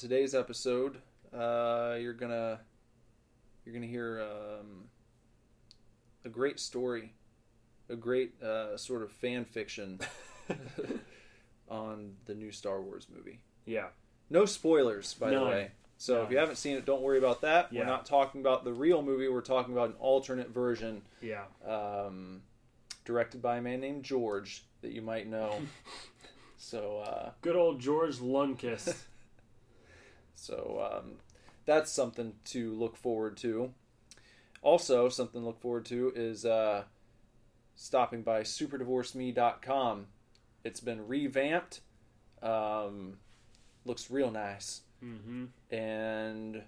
today's episode, uh, you're gonna you're gonna hear um, a great story, a great uh, sort of fan fiction on the new Star Wars movie. Yeah. No spoilers, by the way. So if you haven't seen it, don't worry about that. Yeah. We're not talking about the real movie. We're talking about an alternate version, Yeah. um, directed by a man named George that you might know. so. Uh, Good old George Lunkus. So um, that's something to look forward to. Also, something to look forward to is uh, stopping by superdivorceme.com. It's been revamped. Um, looks real nice. mm-hmm. And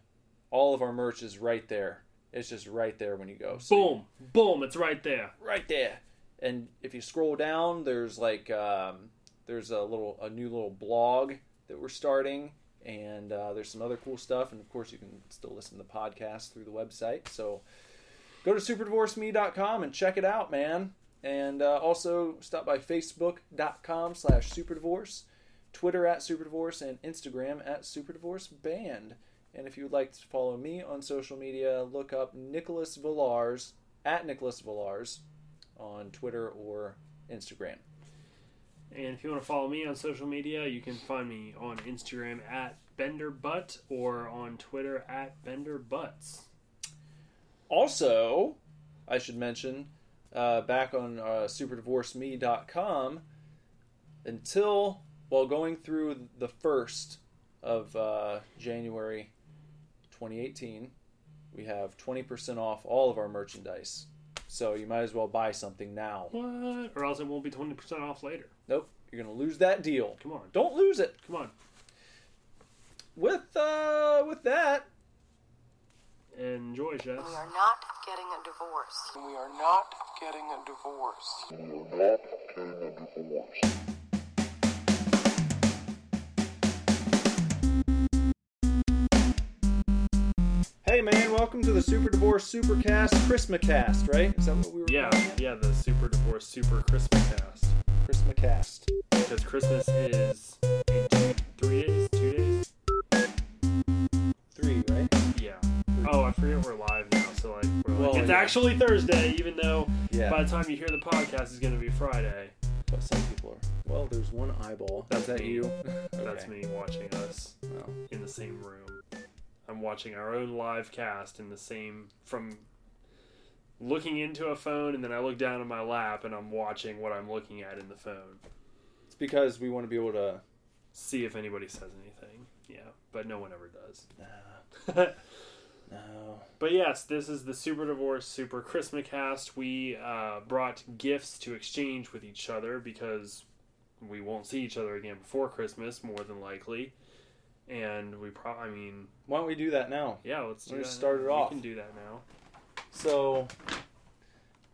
all of our merch is right there. It's just right there when you go. So Boom. Boom. It's right there. right there. And if you scroll down, there's like um, there's a little a new little blog that we're starting, and uh, there's some other cool stuff. And of course, you can still listen to the podcast through the website. So go to superdivorceme.com and check it out, man. And uh, also stop by facebook.com slash superdivorce, Twitter at superdivorce, and Instagram at superdivorceband. And if you would like to follow me on social media, look up Nicholas Villars at Nicholas Villars on Twitter or Instagram. And if you want to follow me on social media, you can find me on Instagram at BenderButt or on Twitter at BenderButts. Also, I should mention, uh, back on uh, superdivorceme.com, until, well, going through the 1st of uh, January 2018, we have 20% off all of our merchandise. So you might as well buy something now. What? Or else it won't be 20% off later. Nope, you're going to lose that deal. Come on. Don't lose it. Come on. With uh, with that, Enjoy, Jess. We are not getting a divorce. We are not getting a divorce. We are not getting a divorce. hey man, welcome to the Super Divorce Supercast Christmascast, right? Is that what we were Yeah, yeah, the Super Divorce Super Christmas cast. Because Christmas is in two, three days, two days. Three, right? Yeah. Oh, I forget we're live now, so like, we're like Well, it's yeah. actually Thursday, even though Yeah. by the time you hear the podcast, it's going to be Friday. But some people are. Well, there's one eyeball. That's Is that me. you? That's Okay. me watching us Well, in the same room. I'm watching our own live cast in the same from looking into a phone, and then I look down at my lap, and I'm watching what I'm looking at in the phone. it's because we want to be able to. See if anybody says anything. Yeah, but no one ever does. Nah, no. But yes, this is the Super Divorce Super Christmas cast. We uh, brought gifts to exchange with each other because we won't see each other again before Christmas, more than likely. And we probably, I mean, Why don't we do that now? yeah, let's do Let's start now. it off. We can do that now. So,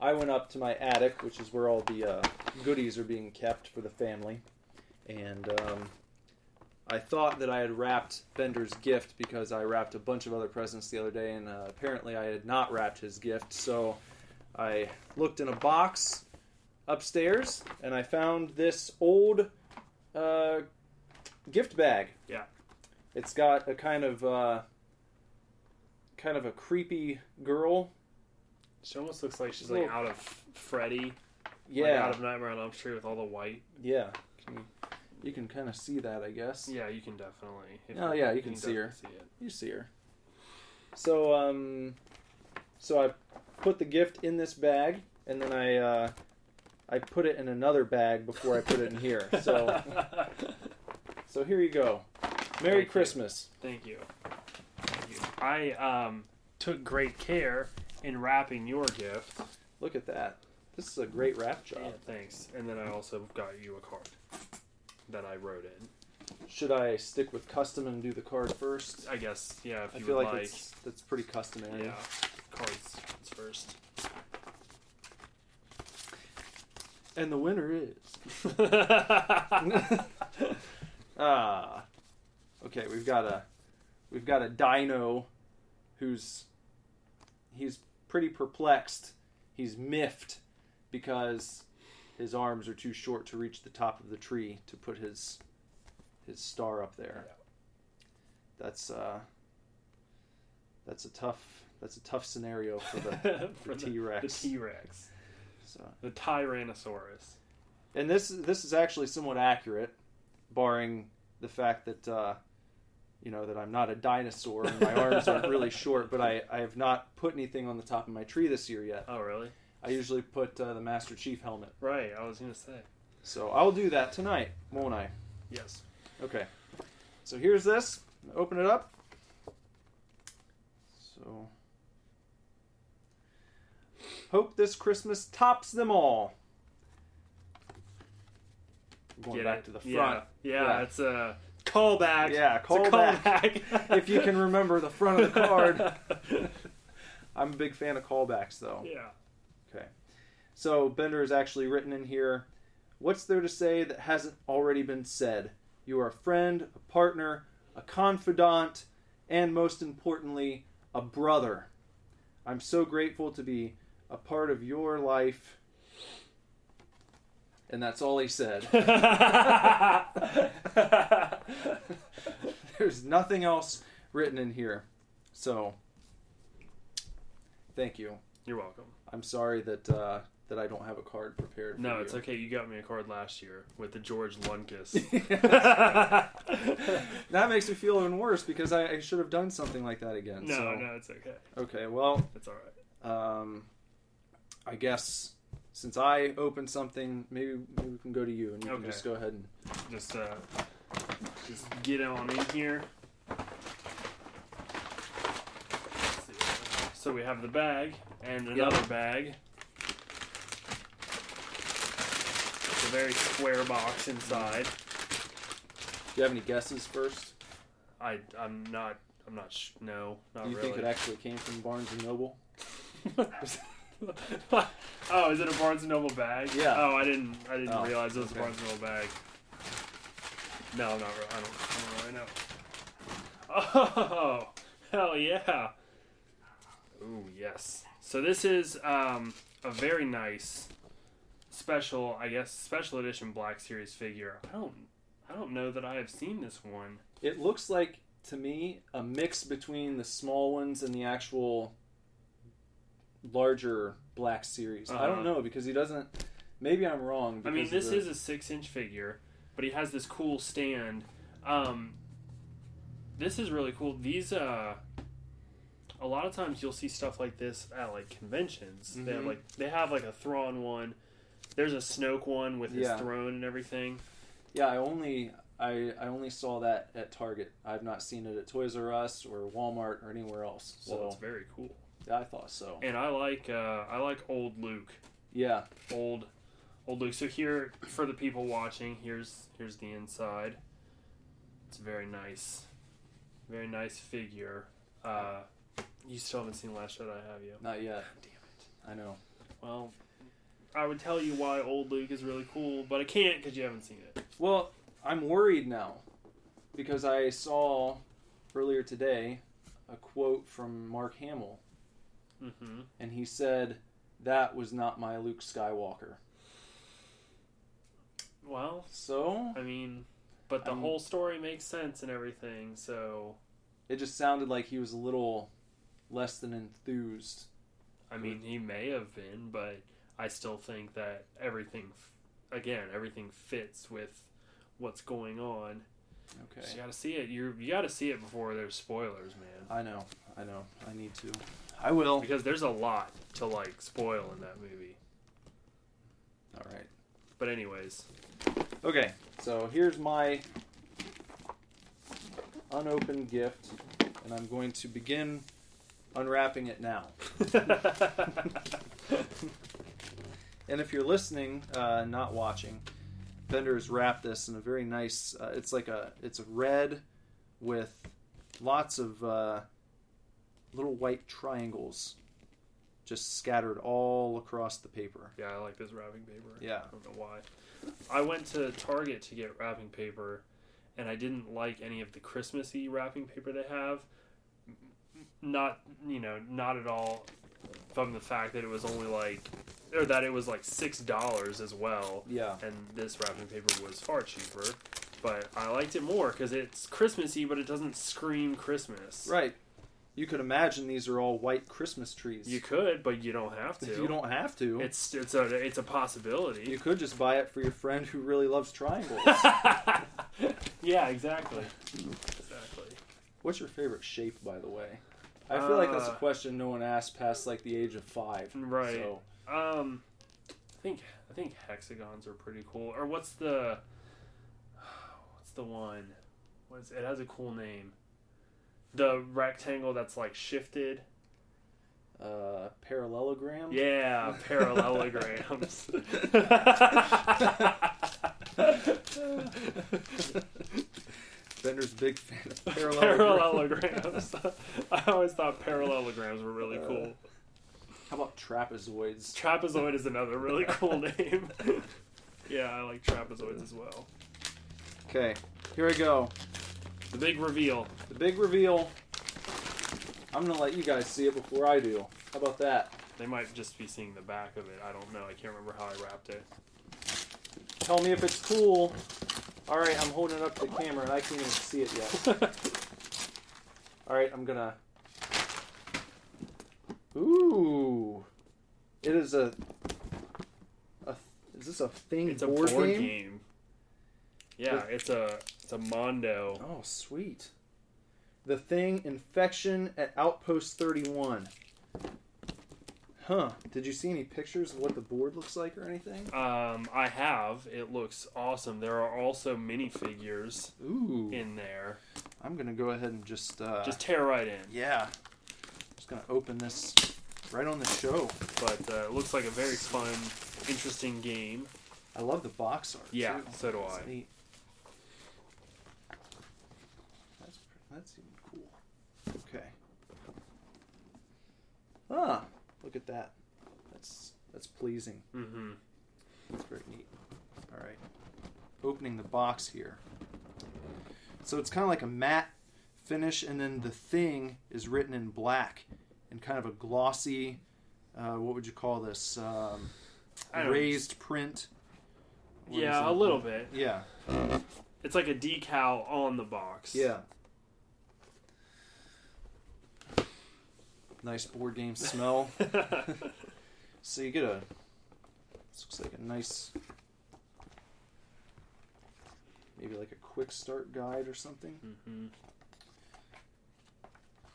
I went up to my attic, which is where all the uh, goodies are being kept for the family, and um, I thought that I had wrapped Bender's gift because I wrapped a bunch of other presents the other day, and uh, apparently I had not wrapped his gift. So, I looked in a box upstairs, and I found this old uh, gift bag. Yeah. It's got a kind of uh, kind of a creepy girl She almost looks like she's like out of Freddy, Yeah, like out of Nightmare on Elm Street with all the white. yeah. Can you, you can kind of see that, I guess. Yeah, you can definitely. if Oh, yeah, you can see her. definitely See it. You see her. So, um, so I put the gift in this bag, and then I, uh, I put it in another bag before I put it in here. So, so here you go. Merry Thank you. Christmas. Thank you. Thank you. I um, took great care in wrapping your gift. Look at that. This is a great wrap job. Yeah, thanks. And then I also got you a card that I wrote in. Should I stick with custom and do the card first? I guess, yeah, if I you feel like, like. it's that's pretty customary. yeah, cards first. And the winner is. ah. Okay, we've got a we've got a dino who's he's pretty perplexed. He's miffed because his arms are too short to reach the top of the tree to put his his star up there. that's uh, that's a tough that's a tough scenario for the For the T-Rex. The T Rex. so. The Tyrannosaurus. And this this is actually somewhat accurate, barring the fact that uh, you know that I'm not a dinosaur and my arms aren't really short. But I, I have not put anything on the top of my tree this year yet. Oh, really? I usually put uh, the Master Chief helmet, Right, I was going to say. so I'll do that tonight, won't I? Yes. Okay. So here's this. Open it up. So hope this Christmas tops them all. Going Get back it? to the Yeah. front. Yeah, Yeah. it's a callback. Yeah, callback. callback. if you can remember the front of the card. I'm a big fan of callbacks, though. yeah. Okay. So Bender is actually written in here what's there to say that hasn't already been said? You are a friend, a partner, a confidant, and most importantly, a brother. I'm so grateful to be a part of your life. And that's all he said. There's nothing else written in here. So, thank you. You're welcome. I'm sorry that uh, that I don't have a card prepared. For No, you. it's okay. You got me a card last year with the George Lunkus. that makes me feel even worse because I, I should have done something like that again. no, so, no, it's okay. Okay, well, It's all right. um, I guess since I opened something, maybe, maybe we can go to you and you can just go ahead and. Just uh, just get on in here. So we have the bag and another bag. It's a very square box inside. Do you have any guesses first? I I'm not I'm not sh- no not Do you really. think it actually came from Barnes and Noble? oh, is it a Barnes and Noble bag? Yeah. Oh, I didn't. I didn't Oh, realize it was okay. a Barnes and Noble bag. No, not really. I don't. I don't really know. Oh, hell yeah! Oh yes. So this is um, a very nice special, I guess, special edition Black Series figure. I don't. I don't know that I have seen this one. It looks like to me a mix between the small ones and the actual larger Black Series. I Uh-huh. don't know because he doesn't. Maybe I'm wrong. I mean, this the- is a six-inch figure, but he has this cool stand. Um, this is really cool. These, uh, a lot of times you'll see stuff like this at like conventions. They have Mhm. like they have like a Thrawn one. There's a Snoke one with his Yeah. throne and everything. Yeah, I only I, I only saw that at Target. I've not seen it at Toys R Us or Walmart or anywhere else. So Well, it's very cool. I thought so. And I like uh, I like old Luke. Yeah, Old old Luke. So here for the people watching, here's here's the inside. It's very nice. Very nice figure. Uh, you still haven't seen Last Jedi, have you? not yet. Damn it. I know. Well, I would tell you why old Luke is really cool, but I can't because you haven't seen it. Well, I'm worried now because I saw earlier today a quote from Mark Hamill, Mm-hmm. and he said that was not my Luke Skywalker. Well, So I mean, but the I'm- whole story makes sense and everything. So, it just sounded like he was a little less than enthused. I mean, he may have been, but I still think that everything, again, everything fits with what's going on. Okay. So you got to see it. You you got to see it before there's spoilers, man. I know. I know. I need to. I will. Because there's a lot to like spoil in that movie. All right. But anyways, Okay, so here's my unopened gift, and I'm going to begin unwrapping it now. And if you're listening, uh, not watching, Bender has wrapped this in a very nice. Uh, it's like a. It's red with lots of uh, little white triangles, just scattered all across the paper. yeah, I like this wrapping paper. Yeah. I don't know why. I went to Target to get wrapping paper, and I didn't like any of the Christmassy wrapping paper they have. Not, you know, not at all from the fact that it was only like, or that it was like six dollars as well, Yeah. and this wrapping paper was far cheaper. but I liked it more because it's Christmassy, but it doesn't scream Christmas. Right. You could imagine these are all white Christmas trees. You could, but you don't have to. You don't have to. It's it's a it's a possibility. you could just buy it for your friend who really loves triangles. yeah, exactly. Exactly. What's your favorite shape, by the way? I feel like that's a Uh, question no one asks past like the age of five. Right. So, Um, I think I think hexagons are pretty cool. Or what's the what's the one? What's it has a cool name? The rectangle that's like shifted. uh, parallelogram. Yeah, parallelograms. Bender's a big fan of parallelogram. parallelograms. I always thought parallelograms were really cool. How about trapezoids? Trapezoid is another really cool name. yeah, I like trapezoids as well. Okay, here we go. The big reveal. The big reveal. I'm gonna let you guys see it before I do. How about that? They might just be seeing the back of it. I don't know. I can't remember how I wrapped it. Tell me if it's cool. All right, I'm holding it up to the camera and I can't even see it yet. All right, I'm gonna. Ooh, it is a. a is this a thing It's a board, board game? game. Yeah, With- it's a it's a Mondo. Oh, sweet. The thing infection at Outpost 31. Huh. Did you see any pictures of what the board looks like or anything? Um, I have. It looks awesome. There are also minifigures Ooh. in there. I'm gonna go ahead and just. Uh, Just tear right in. Yeah. Just gonna open this right on the show. But uh, it looks like a very fun, interesting game. I love the box art. Yeah, too. so do That's I. neat. That's even cool. Okay. Ah, look at that. That's that's pleasing. Mm-hmm. That's very neat. All right. Opening the box here. So it's kind of like a matte finish, and then the thing is written in black and kind of a glossy. Uh, what would you call this? Um, raised print. What Yeah, a little bit. Yeah. It's like a decal on the box. Yeah. Nice board game smell. so you get a. This looks like a nice. Maybe like a quick start guide or something. hmm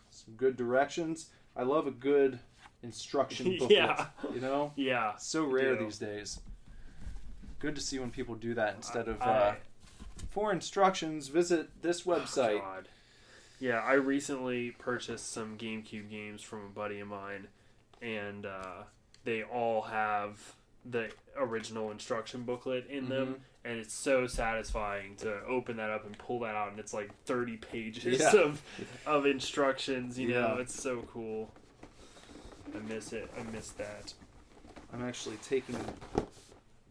Some good directions. I love a good instruction booklet. Yeah. You know? Yeah. So rare these days. Good to see when people do that instead of. I- Uh, for instructions, visit this website. God. Yeah, I recently purchased some GameCube games from a buddy of mine, and uh, they all have the original instruction booklet in them, Mhm. and it's so satisfying to open that up and pull that out, and it's like thirty pages Yeah. of of instructions. You know, it's so cool. I miss it. I miss that. I'm actually taking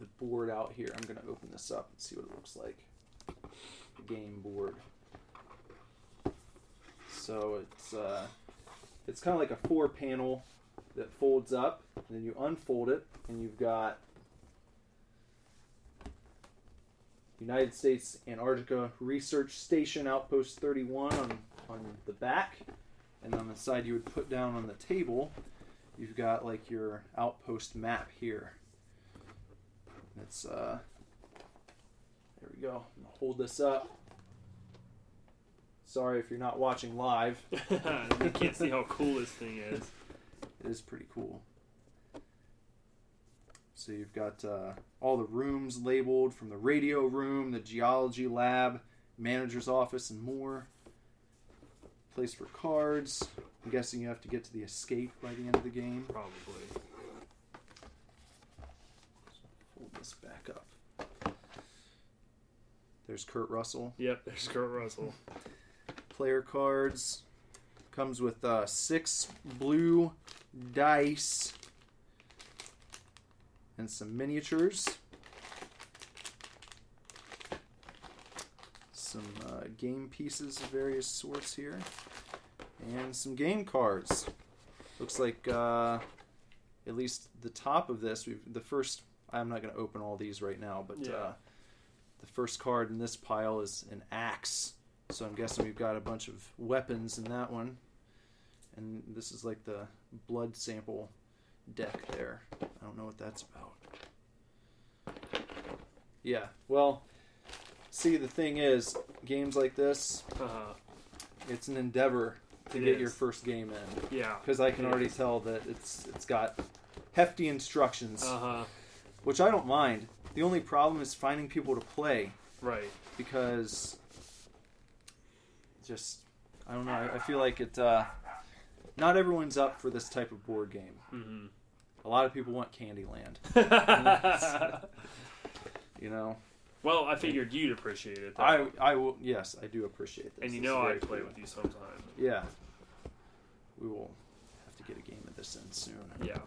the board out here. I'm going to open this up and see what it looks like. The game board. So it's uh, it's kind of like a four panel that folds up, and then you unfold it, and you've got United States Antarctica Research Station Outpost 31 on on the back, and on the side you would put down on the table you've got like your outpost map here. It's uh there we go. Hold this up. Sorry if you're not watching live. you can't see how cool this thing is. It is pretty cool. So you've got uh, all the rooms labeled from the radio room, the geology lab, manager's office, and more. Place for cards. I'm guessing you have to get to the escape by the end of the game. Probably. Hold this back up. There's Kurt Russell. Yep, there's Kurt Russell. Player cards. Comes with uh, six blue dice and some miniatures. Some uh, game pieces of various sorts here. And some game cards. Looks like uh, at least the top of this, we've the first. I'm not going to open all these right now, but Yeah. uh, the first card in this pile is an axe. So I'm guessing we've got a bunch of weapons in that one. And this is like the blood sample deck there. I don't know what that's about. Yeah, well, see, the thing is, games like this, Uh, it's an endeavor to get is. your first game in. yeah. Because I can already is. tell that it's it's got hefty instructions, Uh huh. which I don't mind. The only problem is finding people to play Right. because just I don't know. I, I feel like it. Uh, not everyone's up for this type of board game. hmm A lot of people want Candyland. You know, well, I figured you'd appreciate it. Though. I I will. Yes, I do appreciate this. and you This know I play cool. with you sometime. Yeah, we will have to get a game of this in soon. Yeah.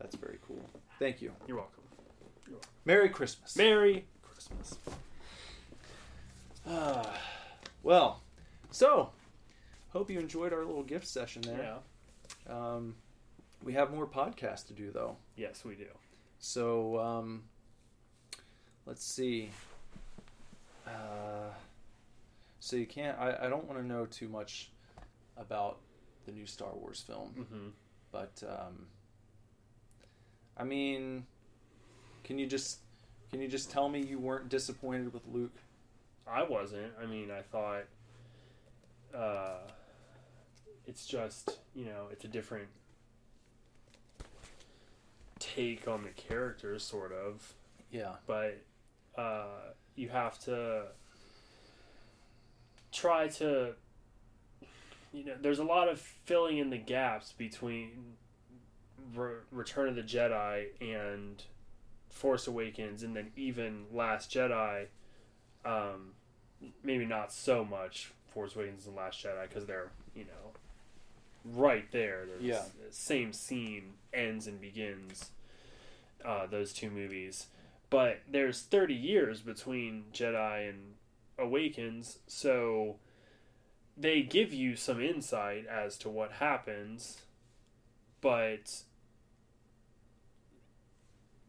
That's very cool. Thank you. You're welcome. Merry Christmas. Merry Christmas. Ah, well, so hope you enjoyed our little gift session there. Yeah. Um, we have more podcasts to do though, Yes, we do. so um, let's see. Uh, so you can't. I, I don't want to know too much about the new Star Wars film, hmm but um, I mean, can you just can you just tell me you weren't disappointed with Luke? I wasn't. I mean, I thought uh, it's just you know it's a different take on the character, sort of. Yeah. But uh, you have to try to you know there's a lot of filling in the gaps between Re- Return of the Jedi and Force Awakens, and then even Last Jedi. Um, maybe not so much Force Awakens and Last Jedi because they're you know right there. There's Yeah. the same scene ends and begins. Uh, those two movies, but there's 30 years between Jedi and Awakens, so they give you some insight as to what happens, but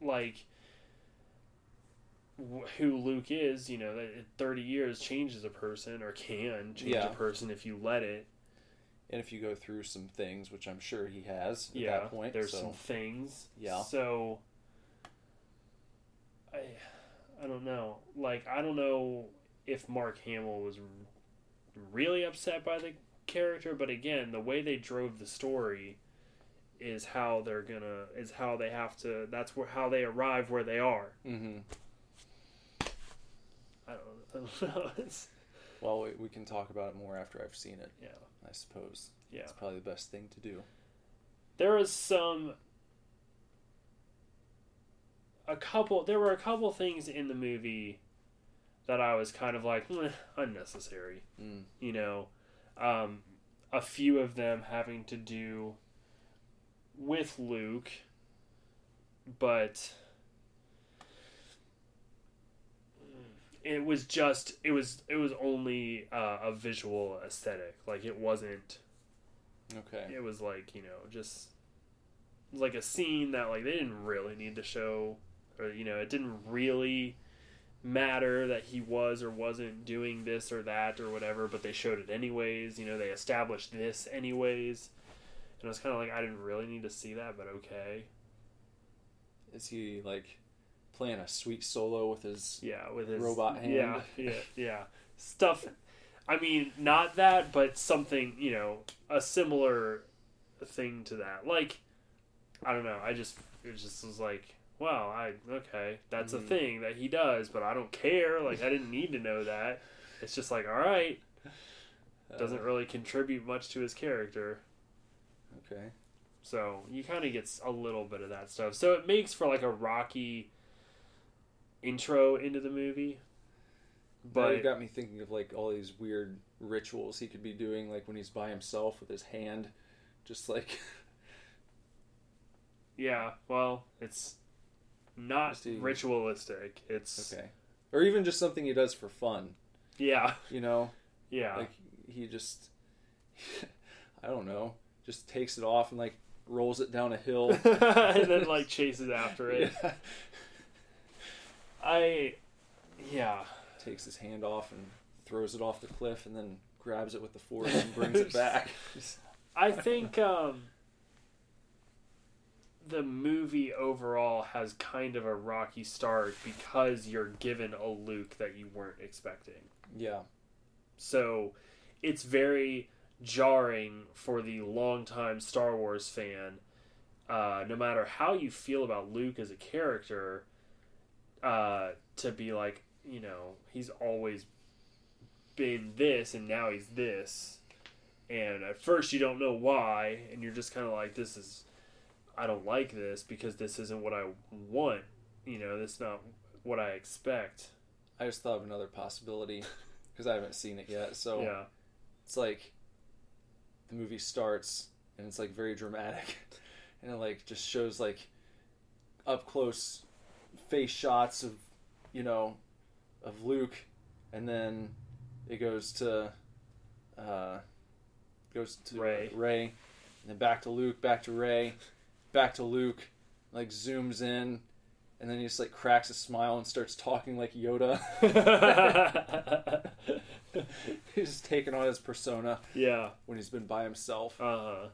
like who Luke is, you know, that 30 years changes a person or can change Yeah. a person if you let it. And if you go through some things, which I'm sure he has at yeah, that point, there's so some things. Yeah. So I I don't know. Like I don't know if Mark Hamill was really upset by the character, but again, the way they drove the story is how they're gonna is how they have to. That's where how they arrive where they are. hmm I don't, know. It's, well, we, we can talk about it more after I've seen it. yeah, I suppose yeah. it's probably the best thing to do. there was some a couple there were a couple things in the movie that I was kind of like "Eh, unnecessary Mm. you know um, a few of them having to do with Luke but it was just it was it was only uh, a visual aesthetic. Like it wasn't Okay. it was like you know just like a scene that like they didn't really need to show or you know it didn't really matter that he was or wasn't doing this or that or whatever but they showed it anyways. You know they established this anyways. And I was kind of like I didn't really need to see that but okay. Is he like playing a sweet solo with his? yeah with his Robot hand. yeah yeah yeah stuff I mean not that but something you know a similar thing to that like I don't know I just it just was like wow I okay that's Mhm. a thing that he does but I don't care like I didn't need to know that it's just like all right uh, doesn't really contribute much to his character Okay. so you kind of gets a little bit of that stuff so it makes for like a rocky intro into the movie But it got me thinking of like all these weird rituals he could be doing, like when he's by himself with his hand, just like Yeah, well, it's not ritualistic. It's okay, or even just something he does for fun. yeah, You know, yeah, like he just, I don't know, just takes it off and like rolls it down a hill. and then like chases after it. Yeah. I, yeah, takes his hand off and throws it off the cliff, and then grabs it with the force and brings it back. I think um, the movie overall has kind of a rocky start because you're given a Luke that you weren't expecting. yeah, So it's very jarring for the longtime Star Wars fan. Uh, no matter how you feel about Luke as a character, uh, to be like, you know, he's always been this and now he's this. And at first you don't know why, and you're just kind of like, this is, I don't like this because this isn't what I want. You know, that's not what I expect. I just thought of another possibility because I haven't seen it yet. So Yeah. it's like the movie starts and it's like very dramatic, and it like just shows like up close face shots of you know of Luke, and then it goes to uh, goes to Rey. Ray, and then back to Luke, back to Rey, back to Luke, like zooms in. And then he just like cracks a smile and starts talking like Yoda. He's just taking on his persona yeah. when he's been by himself. Uh huh.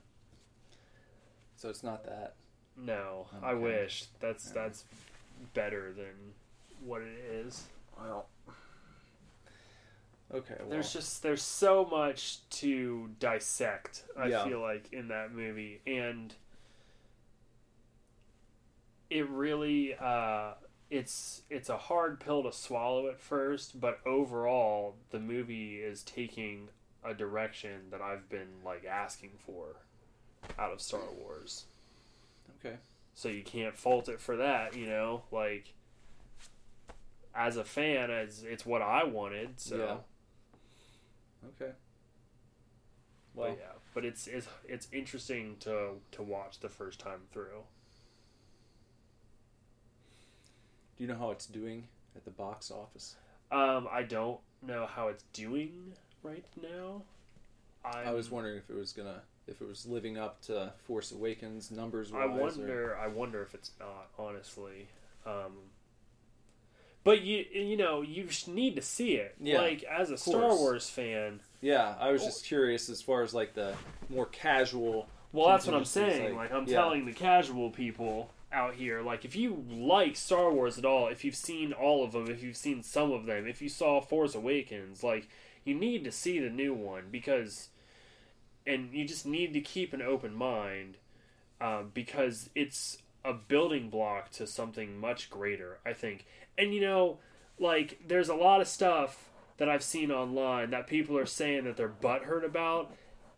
So it's not that. No, I wish that's Yeah. that's better than what it is. Well. Okay. Well, There's just there's so much to dissect. I Yeah. feel like in that movie, and it really uh, it's it's a hard pill to swallow at first, but overall the movie is taking a direction that I've been like asking for out of Star Wars. So you can't fault it for that you know like as a fan it's, it's what i wanted so Yeah. Okay. but Well, yeah but it's, it's it's interesting to to watch the first time through do you know how it's doing at the box office? um i don't know how it's doing right now I'm, I was wondering if it was gonna, if it was living up to Force Awakens numbers. i wonder i wonder if it's not honestly um but you you know you need to see it Yeah, like as a star wars fan Yeah, I was just curious as far as like the more casual. Well, that's what I'm saying. Like, I'm yeah. telling the casual people out here, like, if you like Star Wars at all, if you've seen all of them, if you've seen some of them, if you saw Force Awakens, like, you need to see the new one because, and you just need to keep an open mind um, because it's a building block to something much greater, I think. And, you know, like, there's a lot of stuff that I've seen online that people are saying that they're butthurt about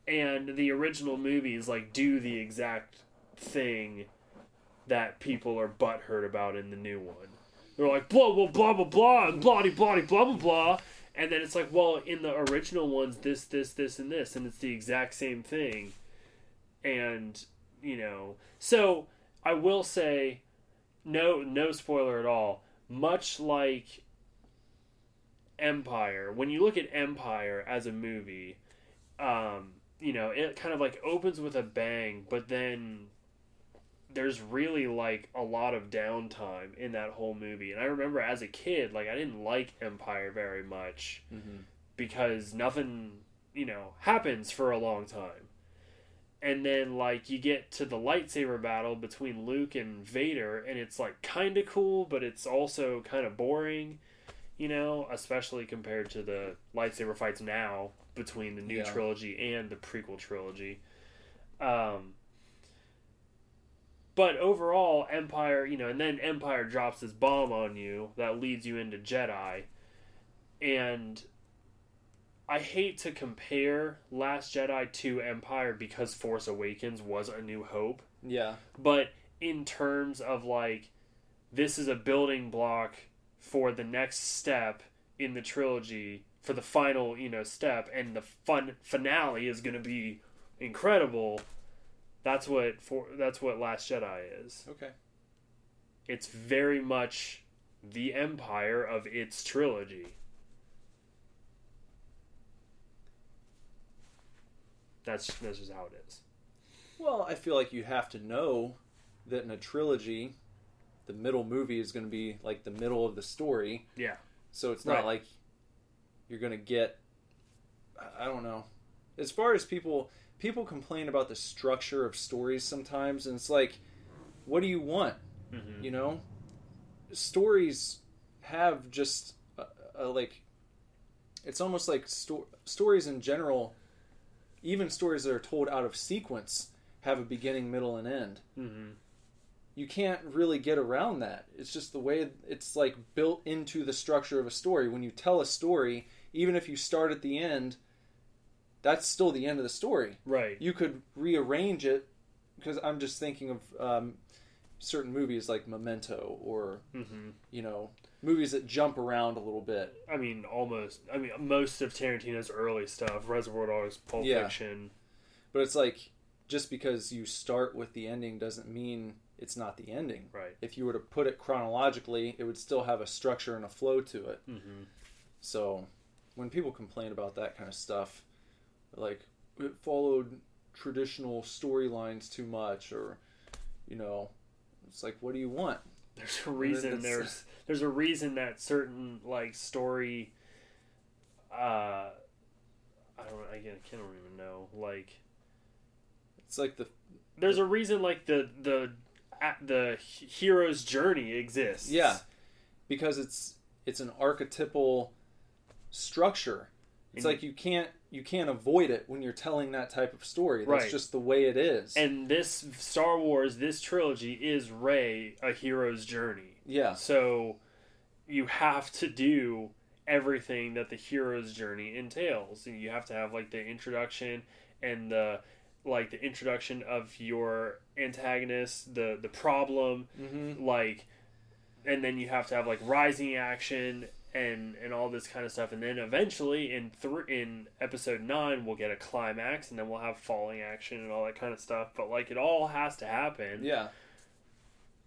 and the original movies like do the exact thing that people are butthurt about in the new one. They're like blah blah blah blah blah and blah blah blah blah blah, and then it's like, well, in the original ones, this this this and this, and it's the exact same thing, and you know, so I will say, no no spoiler at all. Much like Empire, when you look at Empire as a movie, um, you know, it kind of like opens with a bang, but then there's really like a lot of downtime in that whole movie. And I remember as a kid, like I didn't like Empire very much Mhm. because nothing, you know, happens for a long time. And then like you get to the lightsaber battle between Luke and Vader and it's like kind of cool, but it's also kind of boring, you know, especially compared to the lightsaber fights now between the new Yeah. trilogy and the prequel trilogy. Um but overall, Empire, you know, and then Empire drops this bomb on you that leads you into Jedi. And I hate to compare Last Jedi to Empire because Force Awakens was A New Hope. Yeah. But in terms of like, this is a building block for the next step in the trilogy, for the final, you know, step, and the fun finale is going to be incredible. That's what for that's what Last Jedi is. Okay. It's very much the empire of its trilogy. That's that's just how it is. Well, I feel like you have to know that in a trilogy, the middle movie is going to be like the middle of the story. Yeah. So it's not Right. like you're gonna get. I- I don't know. As far as people people complain about the structure of stories sometimes, and it's like, what do you want? Mhm. You know, stories have just a, a, like. It's almost like sto- stories in general, even stories that are told out of sequence, have a beginning, middle, and end Mhm. you can't really get around that. It's just the way it's like built into the structure of a story. When you tell a story, even if you start at the end, that's still the end of the story. Right. You could rearrange it because I'm just thinking of um, certain movies like Memento or hmm you know movies that jump around a little bit. I mean, almost. I mean, most of Tarantino's early stuff, Reservoir Dogs, Pulp Yeah. Fiction. But it's like just because you start with the ending doesn't mean it's not the ending. Right. If you were to put it chronologically, it would still have a structure and a flow to it. hmm So when people complain about that kind of stuff, like it followed traditional storylines too much, or you know, it's like, what do you want? There's a reason. There's there's a reason that certain like story. Uh, I don't. I can't even know. Like, It's like the there's a reason. Like the the the hero's journey exists. yeah, because it's it's an archetypal structure. It's And- like you can't you can't avoid it when you're telling that type of story. That's Right. just the way it is. And this Star Wars, this trilogy is Rey a hero's journey. yeah, So you have to do everything that the hero's journey entails. And you have to have like the introduction and the like the introduction of your antagonist, the the problem, hmm like and then you have to have like rising action and and all this kind of stuff. And then eventually in thr in episode 9 we'll get a climax and then we'll have falling action and all that kind of stuff. But like it all has to happen. Yeah,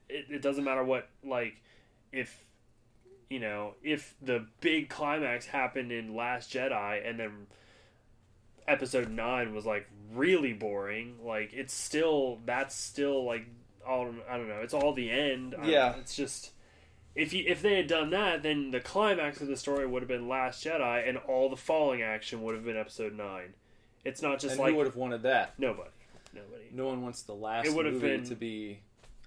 it, it doesn't matter what like if you know if the big climax happened in last jedi and then episode 9 was like really boring like it's still that's still like all i don't know it's all the end. Yeah. it's just if you if they had done that then the climax of the story would have been last jedi and all the falling action would have been episode 9 it's not just and like who would have wanted that? nobody nobody No one wants the last It would have been- to be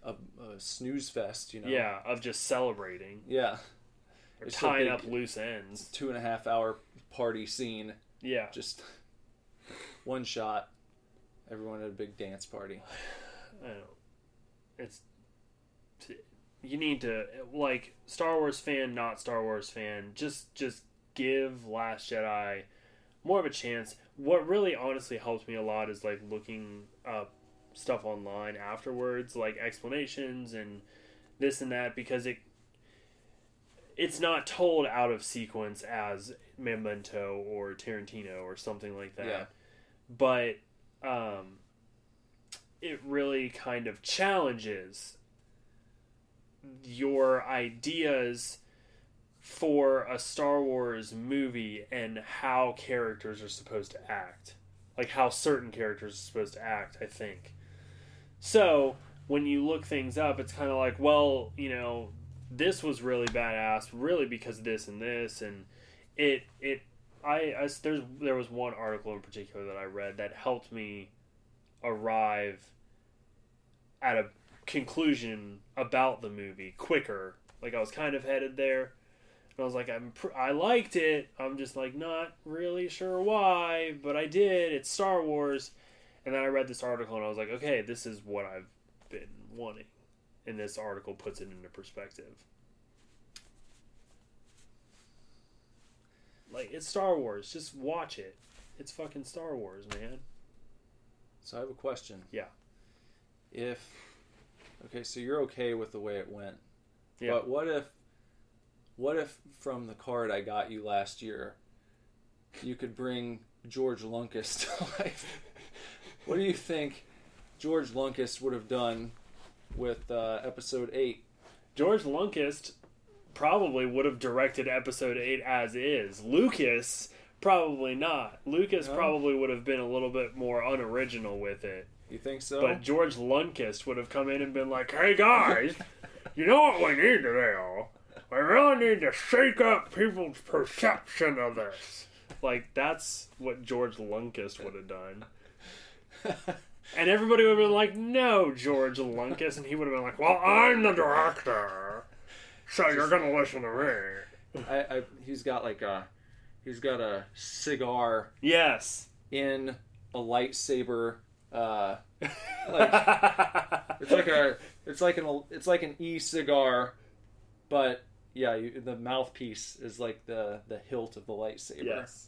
a, a snooze fest. You know? yeah of just celebrating yeah. or It's tying up loose ends two and a half hour party scene. yeah Just one shot. Everyone at a big dance party. I don't. It's you need to like Star Wars fan, not Star Wars fan. Just just give Last Jedi more of a chance. What really honestly helps me a lot is like looking up stuff online afterwards, like explanations and this and that, because it it's not told out of sequence as Memento or Tarantino or something like that. Yeah. But um, it really kind of challenges your ideas for a Star Wars movie and how characters are supposed to act. Like how certain characters are supposed to act, I think. So, when you look things up, it's kind of like, well, you know, this was really badass, really because of this and this, and it, it, I, I there's, there was one article in particular that I read that helped me arrive at a conclusion about the movie quicker. Like I was kind of headed there. And I was like, I'm pr- I liked it. I'm just like not really sure why, but I did. It's Star Wars. And then I read this article and I was like, okay, this is what I've been wanting. And this article puts it into perspective. Like it's Star Wars. Just watch it. It's fucking Star Wars, man. So I have a question. Yeah. If okay, so you're okay with the way it went, Yeah. but what if, what if from the card I got you last year, you could bring George Lucas to life? what do you think George Lucas would have done with uh, Episode Eight? George Lucas probably would have directed episode 8 as is. Lucas probably not. Lucas No? probably would have been a little bit more unoriginal with it. You think so? But George Lucas would have come in and been like, "Hey guys, you know what we need to do? We really need to shake up people's perception of this. Like that's what George Lucas would have done. And everybody would have been like, "No, George Lucas," and he would have been like, "Well, I'm the director, so you're gonna listen to me." I, I he's got like a he's got a cigar Yes. in a lightsaber. Uh, like it's like a it's like an it's like an e cigar, but yeah, you, the mouthpiece is like the the hilt of the lightsaber, yes.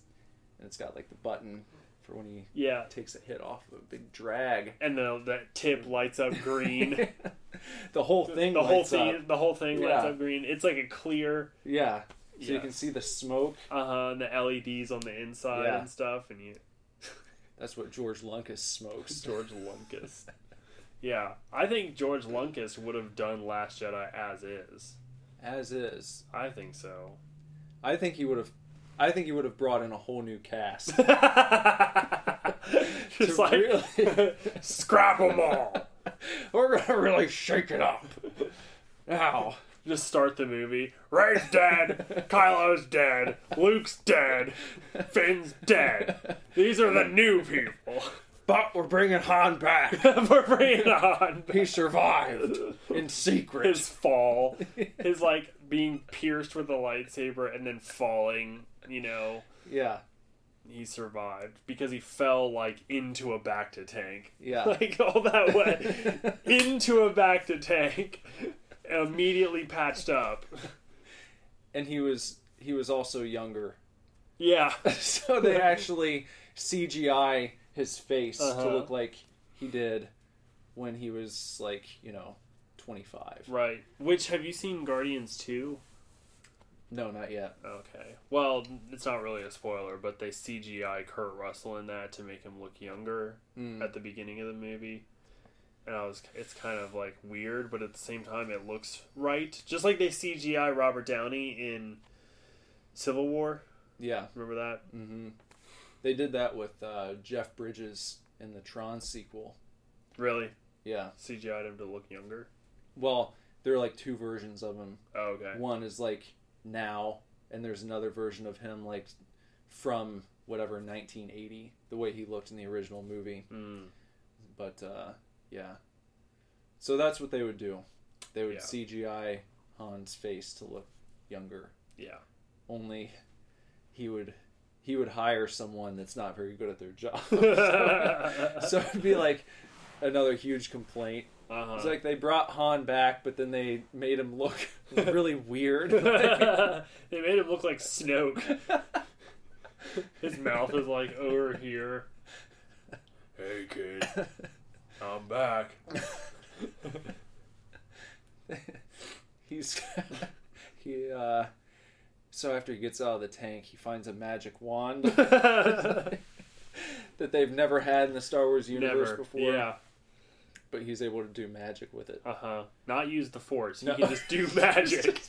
and it's got like the button for when he Yeah. takes a hit off of a big drag. And the that tip lights up green. the whole thing, the whole lights thing, up. the whole thing lights Yeah. up green. It's like a clear, yeah. So you can see the smoke. uh huh, and the LEDs on the inside Yeah. and stuff, and you That's what George Lucas smokes. George Lucas. Yeah, I think George Lucas would have done Last Jedi as is. As is, I think so. I think he would have. I think he would have brought in a whole new cast. Just like really- scrap them all. We're gonna really shake it up. Now, Just start the movie. Rey's dead. Kylo's dead. Luke's dead. Finn's dead. These are the new people. but we're bringing Han back. We're bringing on He survived in secret. his fall, his like being pierced with a lightsaber and then falling. You know, yeah, he survived because he fell like into a bacta tank. yeah. like all that way into a bacta tank, immediately patched up. and he was he was also younger, Yeah, so they actually CGI his face Uh-huh. to look like he did when he was like you know twenty five. right. Which have you seen Guardians two? No, not yet. Okay. Well, it's not really a spoiler, but they CGI Kurt Russell in that to make him look younger Mm. at the beginning of the movie. And I was, it's kind of like weird, but at the same time, it looks right. Just like they CGI Robert Downey in Civil War. Yeah. Remember that? hmm They did that with uh, Jeff Bridges in the Tron sequel. Really? Yeah. CGI'd him to look younger? Well, there are like two versions of him. Oh, okay. One is like now, and there's another version of him like from whatever 1980, the way he looked in the original movie. Mm. But uh, yeah, so that's what they would do. They would Yeah. CGI Han's face to look younger. Yeah. Only he would he would hire someone that's not very good at their job. so, so it'd be like another huge complaint. Uh-huh. It's like they brought Han back, but then they made him look really weird. they made him look like Snoke. His mouth is like over here. Hey kid, I'm back. He's he uh so after he gets out of the tank, he finds a magic wand that they've never had in the Star Wars universe Never. before. Yeah. But he's able to do magic with it. Uh huh. Not use the force. He No. can just do magic.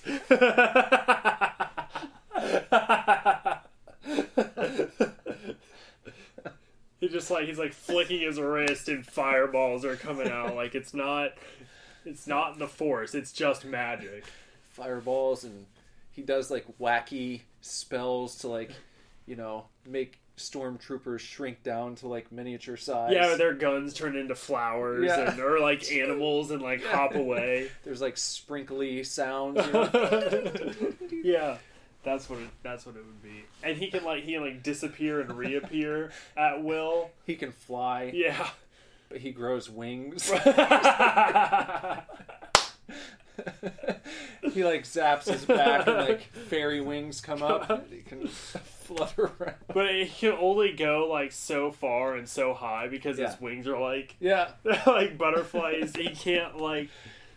Just like he's like flicking his wrist and fireballs are coming out. Like it's not, it's not the force. It's just magic. Fireballs and he does like wacky spells to like, you know, make stormtroopers shrink down to like miniature size. Yeah, their guns turn into flowers Yeah. and or like animals and like hop away. There's like sprinkly sounds. You know? yeah, that's what it, that's what it would be. And he can like he can like disappear and reappear at will. he can fly, Yeah. but he grows wings. he like zaps his back and like fairy wings come up. He can flutter around. but he can only go like so far and so high because Yeah. his wings are like Yeah, they're like butterflies. he can't like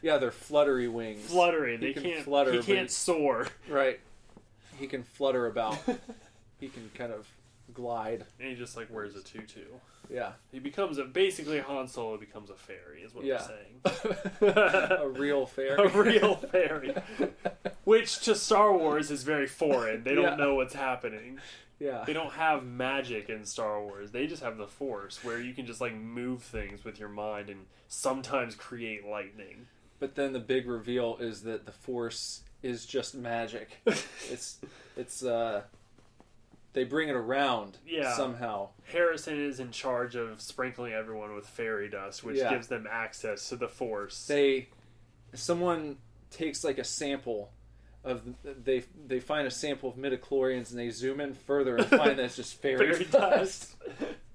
yeah, they're fluttery wings. fluttery. He They can can't. flutter, he can't soar. Right. He can flutter about. he can kind of glide. And he just like wears a tutu. Yeah, He becomes a basically Han Solo becomes a fairy. Is what Yeah. I'm saying. a real fairy. a real fairy, which to Star Wars is very foreign. They don't Yeah. know what's happening. Yeah, They don't have magic in Star Wars. They just have the Force, where you can just like move things with your mind and sometimes create lightning. but then the big reveal is that the Force is just magic. it's it's uh they bring it around Yeah. somehow. Harrison is in charge of sprinkling everyone with fairy dust, which Yeah. gives them access to the Force. They someone takes like a sample of they they find a sample of midichlorians and they zoom in further and find that it's just fairy, Fairy dust.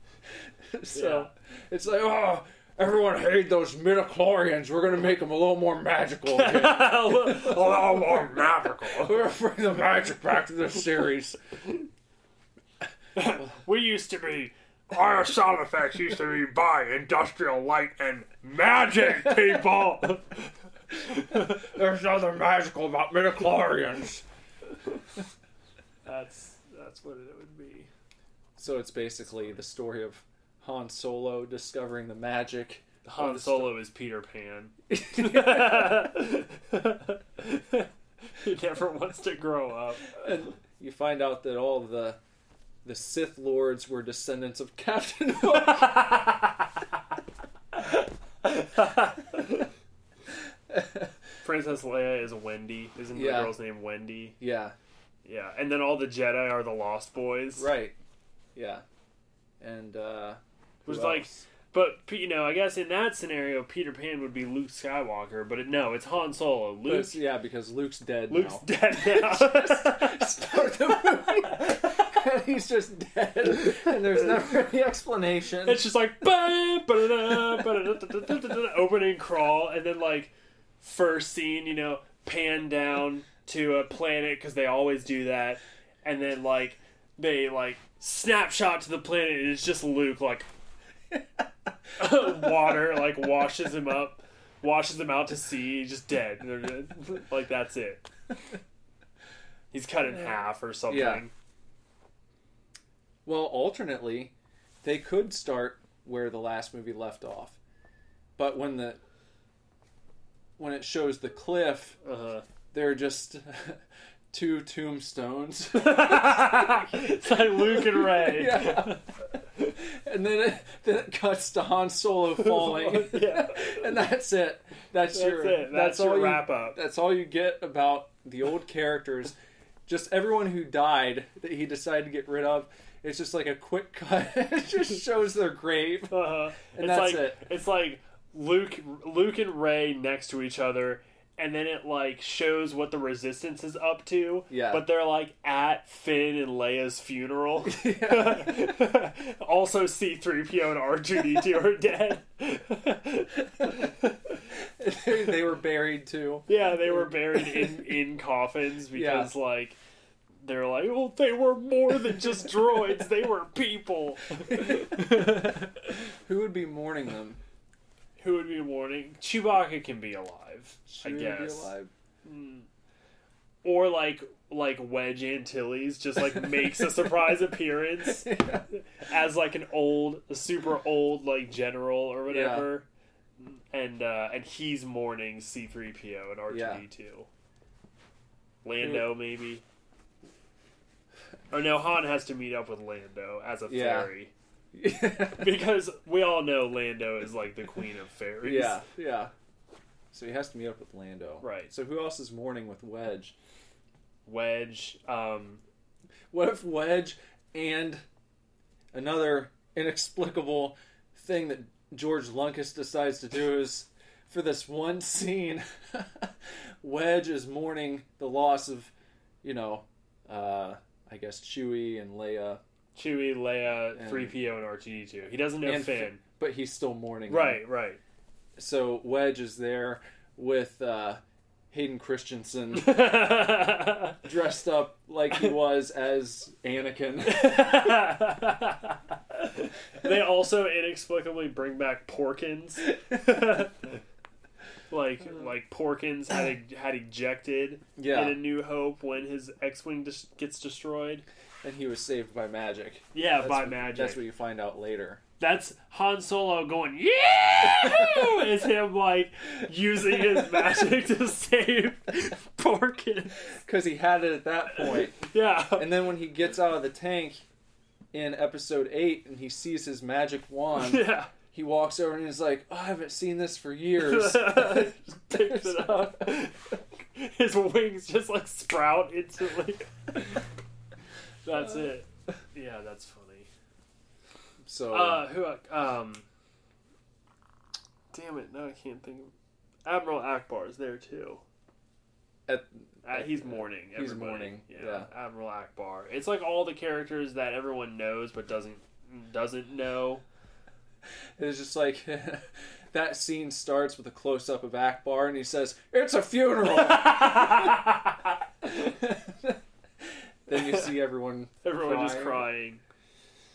so it's like oh everyone hated those midichlorians we're gonna make them a little more magical again. a little more magical. we're gonna bring the magic back to this series We used to be. Our sound effects used to be by Industrial Light and Magic, people. there's nothing magical about midichlorians that's that's what it would be. so it's basically the story of Han Solo discovering the magic Han Solo is Peter Pan. he never wants to grow up. and you find out that all the the Sith lords were descendants of Captain Hook. Princess Leia is Wendy. Isn't Yeah. the girl's name Wendy? yeah, Yeah, and then all the Jedi are the Lost Boys. right. Yeah, and uh, who Was like- else? But you know, I guess in that scenario, Peter Pan would be Luke Skywalker. But it, no, it's Han Solo. Luke. it's- yeah, because Luke's dead Luke's now. dead now. Start the movie, and he's just dead, and there's never any explanation. It's just like ba- ba-da-da, opening crawl, and then like first scene, you know, pan down to a planet because they always do that, and then like they like snapshot to the planet, and it's just Luke like water like washes him up, washes him out to sea, he's just dead. like that's it. He's cut in half or something. Yeah. Well, alternately, they could start where the last movie left off, but when the when it shows the cliff, Uh-huh. they're just two tombstones. it's like Luke and Rey. yeah. And then it, then it cuts to Han Solo falling, yeah. and that's it. That's, That's your it. That's, all your you, wrap up. That's all you get about the old characters. Just everyone who died that he decided to get rid of. It's just like a quick cut. it just shows their grave. Uh-huh. And it's that's like it. it's like Luke Luke and Rey next to each other and then it like shows what the resistance is up to. Yeah. But they're like at Finn and Leia's funeral. also C3PO and R2D2 are dead. they, were buried too. yeah, they were buried in in coffins because like they're like, well, they were more than just droids; they were people. Who would be mourning them? Who would be mourning? Chewbacca can be alive, Should I guess. Alive? or like like Wedge Antilles just like makes a surprise appearance as like an old, a super old like general or whatever, and uh, and he's mourning C three PO and R two D two. Lando maybe. Or no, Han has to meet up with Lando as a Yeah. fairy because we all know Lando is like the queen of fairies. yeah, yeah. So he has to meet up with Lando. Right. So who else is mourning with Wedge? Wedge. Um, What if Wedge and another inexplicable thing that George Lucas decides to do is for this one scene, Wedge is mourning the loss of, you know, uh, I guess Chewie and Leia, Chewie, Leia, 3PO, and R2D2. He doesn't know And Finn. but he's still mourning. them. Right, right. So Wedge is there with uh, Hayden Christensen dressed up like he was as Anakin. they also inexplicably bring back Porkins. like like Porkins had had ejected Yeah. in A New Hope when his X-wing dis- gets destroyed. And he was saved by magic. Yeah, That's by what- magic. That's what you find out later. That's Han Solo going yeah. is him like using his magic to save Porkins. Because he had it at that point. Yeah. And then when he gets out of the tank in episode 8 and he sees his magic wand, Yeah. he walks over and he's like, oh, I haven't seen this for years. Just picks it up. his wings just like sprout instantly. That's it. Yeah, that's funny. So Uh, who? Um, damn it! No, I can't think of. Admiral Ackbar is there too. at, Uh, he's mourning. He's mourning, Yeah, yeah. Admiral Ackbar. It's like all the characters that everyone knows but doesn't doesn't know. it's just like that scene starts with a close up of Ackbar, and he says, "It's a funeral." then you see everyone. Everyone just crying. crying.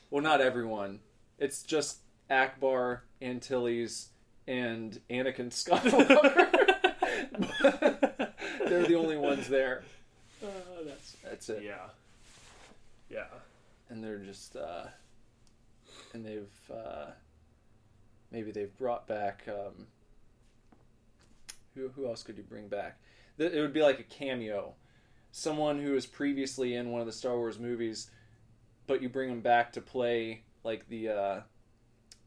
Well, not everyone. It's just Ackbar, Antilles, and Anakin Skywalker. They're the only ones there. Uh, that's That's it. yeah, yeah. and they're just uh and they've uh maybe they've brought back um who who else could you bring back it would be like a cameo someone who was previously in one of the Star Wars movies but you bring them back to play like the uh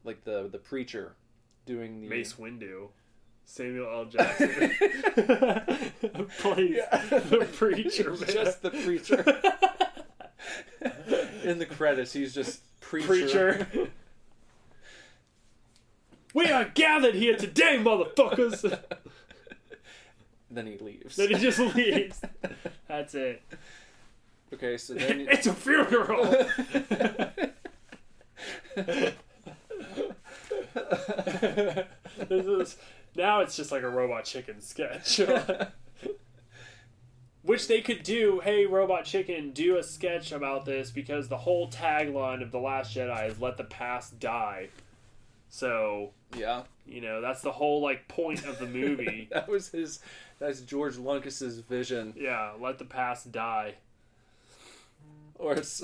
like the the preacher doing the Mace Windu, Samuel L. Jackson plays Yeah. the preacher. Man. just the preacher in the credits he's just preacher, preacher. we are gathered here today, motherfuckers. Then he leaves then he just leaves. That's it. okay so then It's a funeral. this is now it's just like a robot chicken sketch. Which they could do, hey Robot Chicken, do a sketch about this because the whole tagline of The Last Jedi is let the past die. So, yeah you know, that's the whole like point of the movie. that was his that's george lucas's vision yeah, let the past die. or it's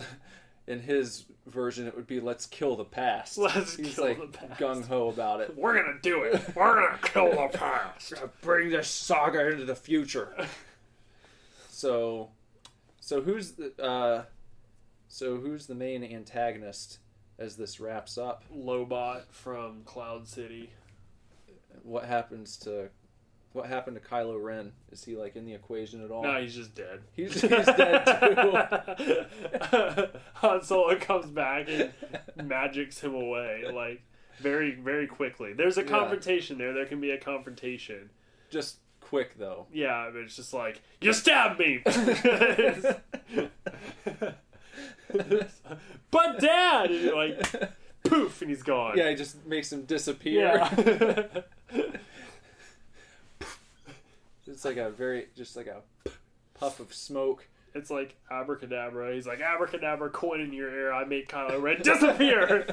in his version it would be let's kill the past Let's he's kill like the past. gung-ho about it We're gonna do it. We're gonna kill the past. to bring this saga into the future so so who's the uh so who's the main antagonist as this wraps up Lobot from Cloud City. what happens to what happened to Kylo Ren? Is he like in the equation at all? No, he's just dead. He's, he's dead too. Han Solo comes back and magics him away, like very, very quickly. There's a Yeah. confrontation there. There can be a confrontation. Just quick though. Yeah, but it's just like you stabbed me. but Dad, and like poof, and he's gone. Yeah, he just makes him disappear. Yeah. It's like a very just like a puff of smoke. it's like abracadabra. He's like abracadabra, coin in your ear. I make Kylo Ren disappear.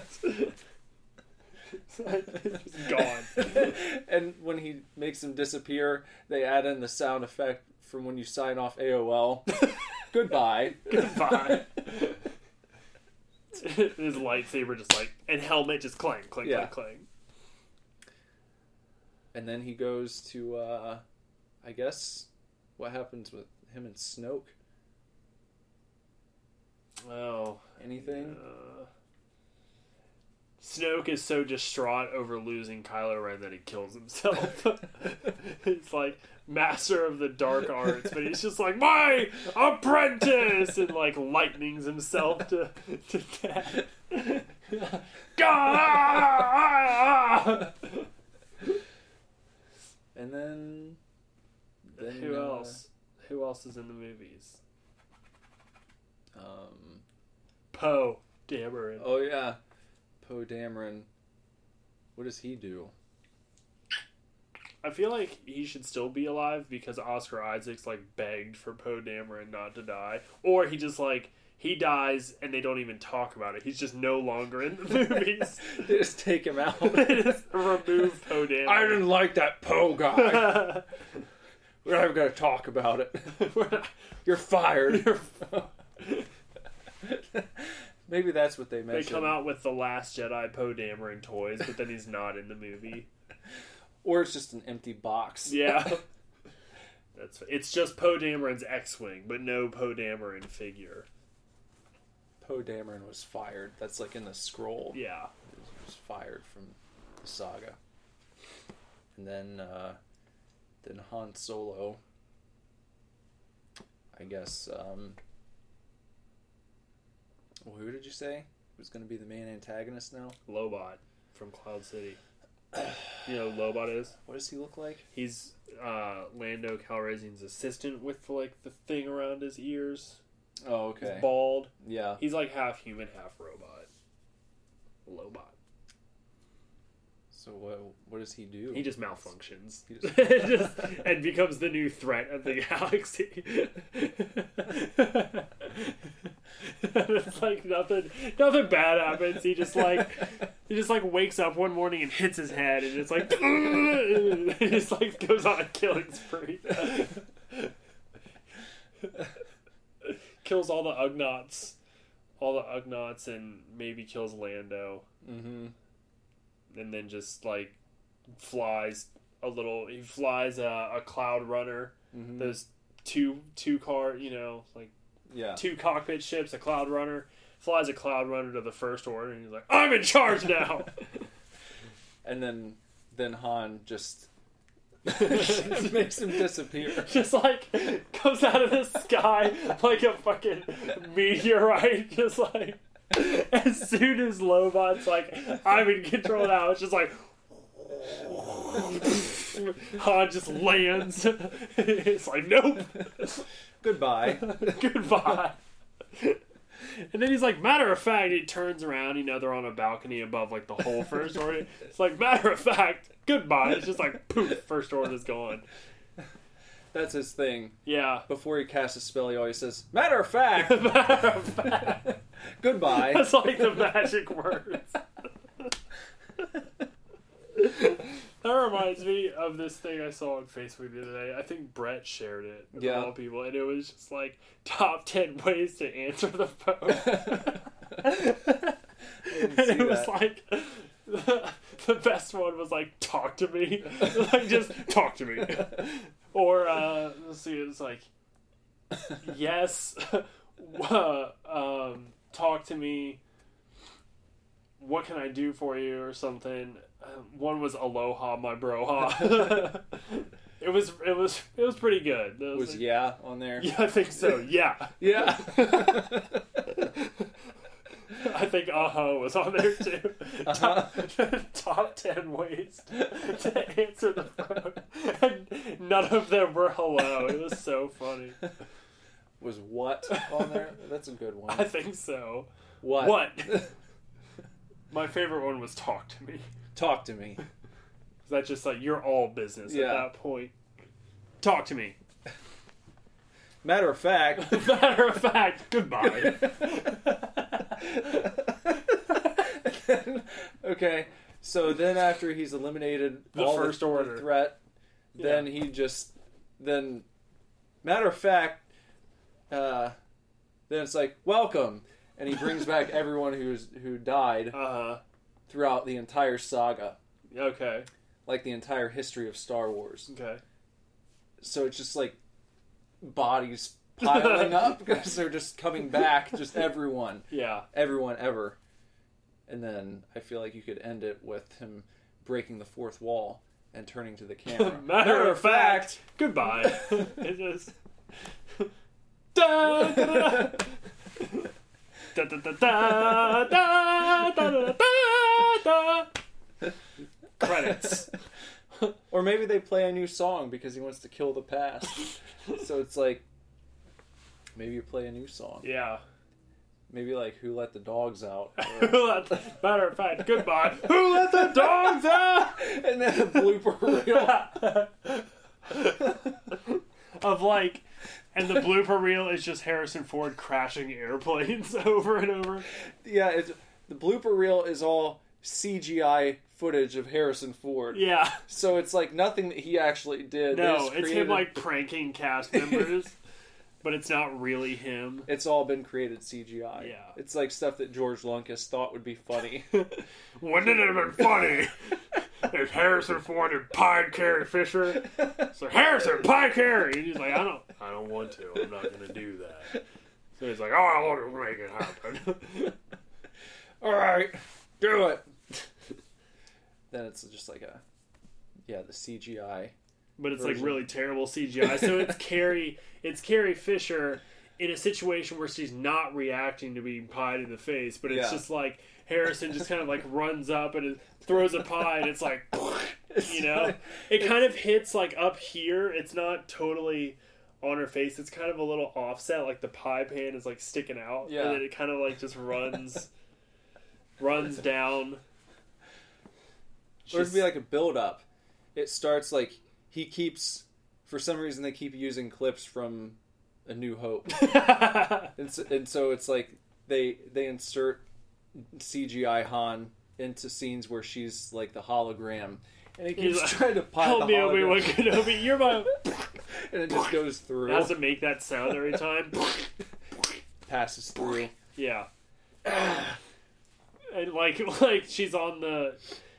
It's like, it's just gone. and when he makes him disappear, they add in the sound effect from when you sign off AOL. Goodbye. Goodbye. His lightsaber just like and helmet just clang, clang, Yeah. clang, clang. And then he goes to uh I guess what happens with him and Snoke? Oh, Anything? uh, Snoke is so distraught over losing Kylo Ren that he kills himself. He's like master of the dark arts, but he's just like my apprentice, and like lightnings himself to to death. God! And then then Who uh, else? Who else is in the movies? Um Poe Dameron. Oh yeah. Poe Dameron. What does he do? I feel like he should still be alive because Oscar Isaac's like begged for Poe Dameron not to die, or he just like he dies and they don't even talk about it. He's just no longer in the movies. They just take him out. They just remove Poe Dameron. I didn't like that Poe guy. We're not even gonna talk about it. You're fired. Maybe that's what they mentioned. they come out with the Last Jedi Poe Dameron toys, but then he's not in the movie. or it's just an empty box. Yeah. That's it's just Poe Dameron's X-wing, but no Poe Dameron figure. Poe Dameron was fired. That's like in the scroll. Yeah. He was fired from the saga. And then uh, then Han Solo I guess. Um, well, who did you say was going to be the main antagonist now? Lobot from Cloud City. You know who Lobot is? What does he look like? He's uh, Lando Calrissian's assistant with like the thing around his ears. Oh, He's okay. bald. Yeah. He's like half human, half robot. Lobot. So what? What does he do? He just malfunctions He just- Just- and becomes the new threat of the galaxy. it's like nothing, nothing bad happens. He just like he just like wakes up one morning and hits his head, and it's like he just like goes on a killing spree. kills all the Ugnaughts, all the Ugnaughts, and maybe kills Lando mm-hmm. And then just like flies a little. He flies a, a cloud runner. Mm-hmm. Those two two car, you know, like Yeah. two cockpit ships, a cloud runner. Flies a cloud runner to the first order, and he's like, "I'm in charge now." And then, then Han just makes him disappear. just like comes out of the sky like a fucking meteorite. Just like as soon as Lobot's like, "I'm in control now," it's just like. Han just lands. it's like, nope. Goodbye. Goodbye. And then he's like, matter of fact, he turns around, you know, they're on a balcony above like the whole first order. It's like, matter of fact, goodbye. It's just like, poof, first order's gone. That's his thing. Yeah. Before he casts a spell, he always says, "Matter of fact, matter of fact. Goodbye." That's like the magic words. That reminds me of this thing I saw on Facebook the other day. I think Brett shared it. Yeah. all people, and it was just like top ten ways to answer the phone. and it was like the, the best one was like talk to me, like just talk to me, or uh, let's see, it's like yes, uh, um, talk to me. What can I do for you, or something? Uh, one was aloha, my broha. it was it was it was pretty good. It Was like- yeah on there? yeah, I think so. Yeah, Yeah. I think aha was on there too. Uh-huh. Top, top ten ways to answer the phone, and none of them were hello. It was so funny. Was what on there? That's a good one. I think so. What? What? My favorite one was talk to me. Talk to me. That's just like you're all business Yeah. at that point. Talk to me. Matter of fact, Matter of fact, goodbye. okay. So then, after he's eliminated The all first the, order. threat, then he just then, matter of fact, uh, then it's like welcome, and he brings back everyone who's who died Uh throughout the entire saga. Okay. like the entire history of Star Wars. Okay. So it's just like bodies piling up because they're just coming back, just everyone. Yeah. everyone ever. And then I feel like you could end it with him breaking the fourth wall and turning to the camera. Matter of fact, goodbye. it just da, da, da, Credits. or maybe they play a new song because he wants to kill the past. so it's like maybe you play a new song. Yeah. Maybe like who let the dogs out? Who let? Matter of fact, goodbye. who let the dogs out? And then a blooper reel of like and the blooper reel is just Harrison Ford crashing airplanes over and over. yeah, it's, the blooper reel is all CGI footage of Harrison Ford. Yeah. So it's like nothing that he actually did. No, it's created him like pranking cast members, but it's not really him. It's all been created CGI. Yeah. It's like stuff that George Lucas thought would be funny. Wouldn't it have been funny if Harrison Ford and Pine Carrie Fisher? So Harrison Pine Carrie, and he's like, I don't, I don't want to. I'm not going to do that. So he's like, Oh, I want to make it happen. all right, do it. then it's just like a, yeah, the CGI but it's like really terrible CGI. So it's Carrie, it's Carrie Fisher in a situation where she's not reacting to being pied in the face, but it's Yeah. just like Harrison just kind of like runs up and throws a pie, and it's like, you know, it kind of hits like up here. It's not totally on her face. It's kind of a little offset, like the pie pan is like sticking out, Yeah. and then it kind of like just runs, runs down. Or it'd be like a build up. It starts like he keeps for some reason they keep using clips from A New Hope. and so, and so it's like they they insert CGI Han into scenes where she's like the hologram. And he keeps He's trying to pile Help the me, Obi Wan Kenobi. You're my. and it just goes through, It has to make that sound every time. passes through. Yeah. And like like she's on the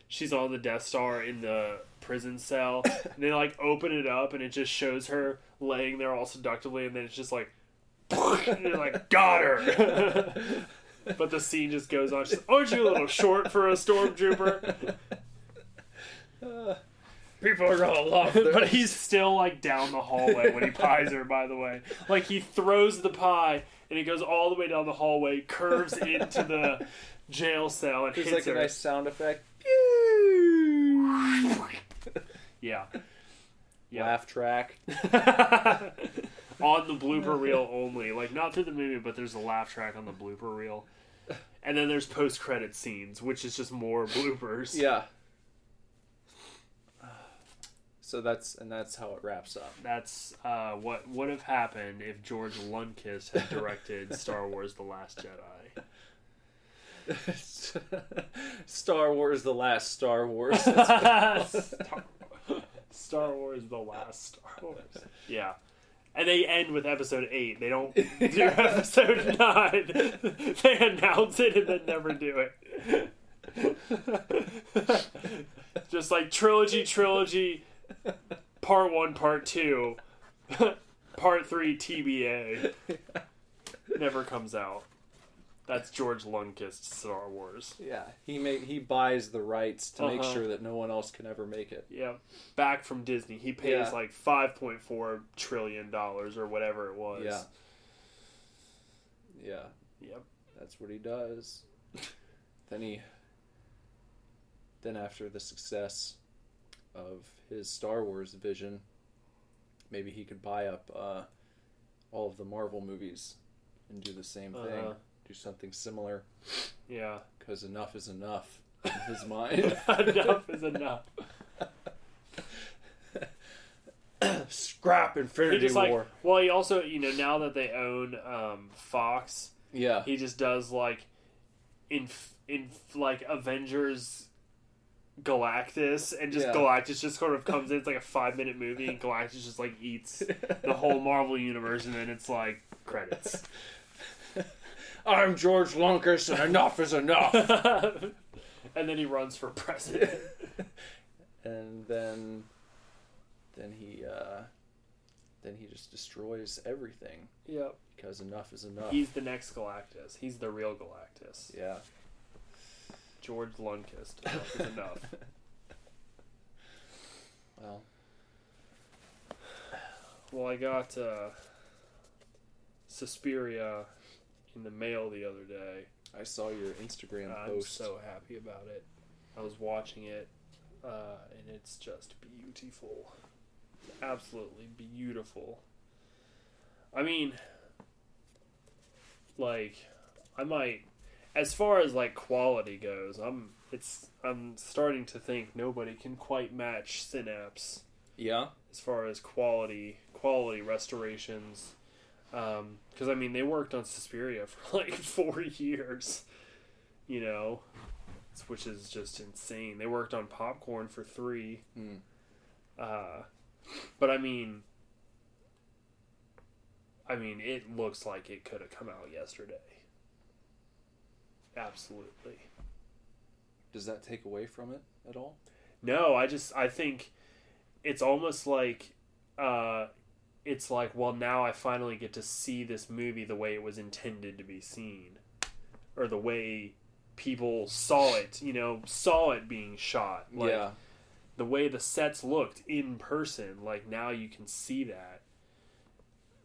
she's on the Death Star in the prison cell. And they like open it up and it just shows her laying there all seductively and then it's just like and you're like, got her. but the scene just goes on. She's, Aren't you a little short for a stormtrooper? People are gonna love this. but he's still like down the hallway when he pies her. By the way, like he throws the pie and he goes all the way down the hallway, curves into the jail cell, and There's hits like a nice sound effect. Yeah, Yeah. Laugh track. on the blooper reel only. Like not through the movie, but there's a laugh track on the blooper reel. And then there's post credit scenes, which is just more bloopers. Yeah. So that's and that's how it wraps up. That's uh, what would have happened if George Lunkist had directed Star Wars: The Last Jedi. Star Wars: The Last Star Wars. Star, Star Wars: The Last Star Wars. Yeah. And they end with episode eight. They don't do episode nine. They announce it and then never do it. Just like trilogy, trilogy, part one, part two, part three, TBA. Never comes out. That's George Lunkist's Star Wars. yeah, he make he buys the rights to make Uh-huh. sure that no one else can ever make it. Yeah, back from Disney. He pays Yeah. like five point four trillion dollars or whatever it was. Yeah. Yeah, Yep. that's what he does. then he then after the success of his Star Wars vision, maybe he could buy up uh, all of the Marvel movies and do the same thing. Uh-huh. Do something similar Yeah. because enough is enough in his mind. enough is enough. Scrap He Infinity just like War. well, he also you know now that they own um, Fox, yeah, he just does like in in like Avengers Galactus and just Yeah. Galactus just sort of comes in. It's like a five minute movie and Galactus just like eats the whole Marvel universe and then it's like credits. I'm George Lucas, and enough is enough. and then he runs for president. and then, then he, uh, then he just destroys everything Yep. because enough is enough. He's the next Galactus. He's the real Galactus. yeah. George Lunkist. Enough is enough. Well, Well, I got uh, Suspiria in the mail the other day. I saw your Instagram post. I'm post. so happy about it. I was watching it, uh, and it's just beautiful. Absolutely beautiful. I mean, like, I might, as far as like quality goes, I'm it's I'm starting to think nobody can quite match Synapse yeah. as far as quality quality restorations. Because i mean they worked on suspiria for like four years you know? Which is just insane. They worked on popcorn for three. Hmm. uh, but i mean i mean it looks like it could have come out yesterday absolutely Does that take away from it at all? No, I just I think it's almost like uh it's like well now I finally get to see this movie the way it was intended to be seen or the way people saw it, you know, saw it being shot. Like, yeah. the way the sets looked in person. Like now you can see that,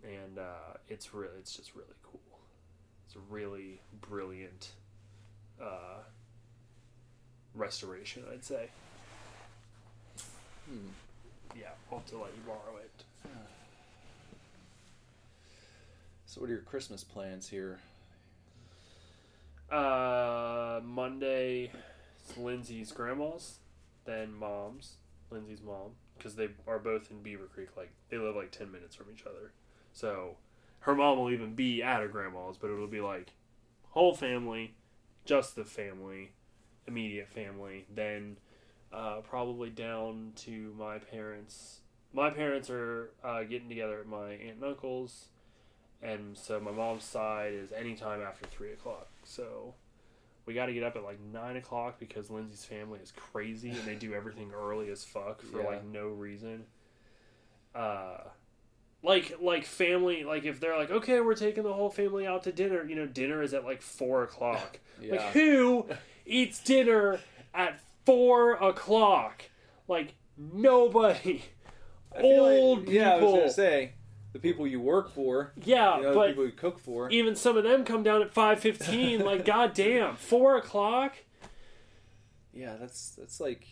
and uh, it's really it's just really cool. It's really brilliant uh, restoration, I'd say. Hmm. Yeah, I'll have to let you borrow it. So, what are your Christmas plans here? Uh, Monday, it's Lindsay's grandma's, then mom's, Lindsay's mom, because they are both in Beaver Creek. Like they live like ten minutes from each other. So her mom will even be at her grandma's, but it'll be like whole family, just the family, immediate family. Then uh, probably down to my parents. My parents are uh, getting together at my aunt and uncle's, and so my mom's side is anytime after three o'clock. So we got to get up at like nine o'clock because Lindsay's family is crazy and they do everything early as fuck for Yeah. like no reason. Uh, like like family like if they're like okay we're taking the whole family out to dinner you know dinner is at like four o'clock Yeah. like who eats dinner at four o'clock like nobody feel like- old Yeah, I was people. gonna say the people you work for. yeah You know, the but people you cook for. even some of them come down at 5.15 like goddamn four o'clock Yeah, that's that's like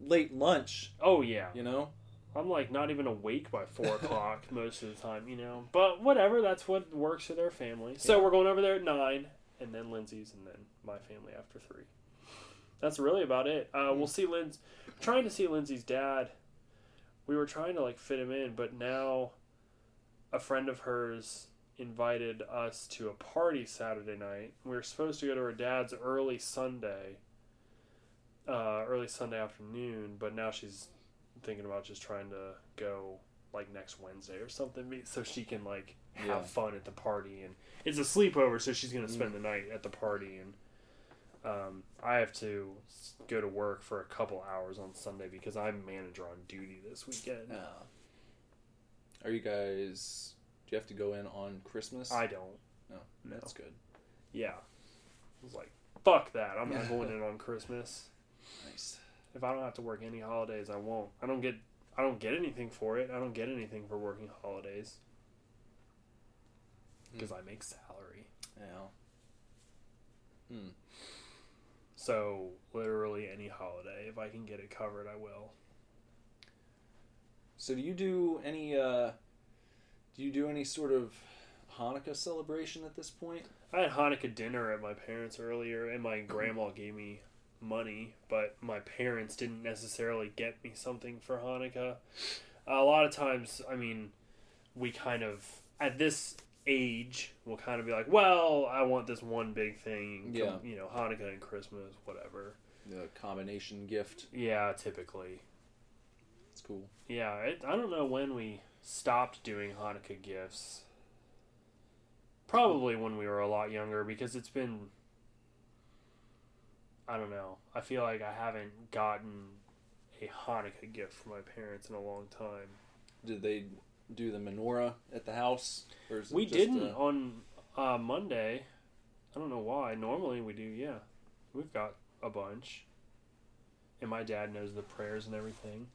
late lunch. oh yeah You know. I'm like not even awake by four o'clock most of the time you know? But whatever that's what works for their family. So Yeah. we're going over there at nine and then lindsay's and then my family after three. That's really about it. Uh, we'll see lindsay trying to see lindsay's dad. We were trying to like fit him in but now a friend of hers invited us to a party saturday night. We were supposed to go to her dad's early sunday uh, early sunday afternoon but now she's thinking about just trying to go like next Wednesday or something so she can like have Yeah. fun at the party and it's a sleepover so she's gonna spend the night at the party and um, I have to go to work for a couple hours on Sunday because I'm manager on duty this weekend. Uh, are you guys? Do you have to go in on Christmas? I don't. No, No. that's good. Yeah, I was like, fuck that. I'm not going in on Christmas. Nice. If I don't have to work any holidays, I won't. I don't get. I don't get anything for it. I don't get anything for working holidays because I make salary. Yeah. Hmm. So literally any holiday, if I can get it covered, I will. So do you do any? uh Do you do any sort of Hanukkah celebration at this point? I had Hanukkah dinner at my parents earlier, and my grandma gave me money, but my parents didn't necessarily get me something for Hanukkah. A lot of times, I mean, we kind of at this age will kind of be like, well, I want this one big thing, Yeah. you know, Hanukkah and Christmas, whatever. The combination gift. Yeah, typically. It's cool. Yeah, it, I don't know when we stopped doing Hanukkah gifts. Probably when we were a lot younger because it's been. I don't know. I feel like I haven't gotten a Hanukkah gift from my parents in a long time. Did they do the menorah at the house? Or is it We just, didn't uh, on uh, Monday. I don't know why. Normally we do, yeah. We've got a bunch. And my dad knows the prayers and everything.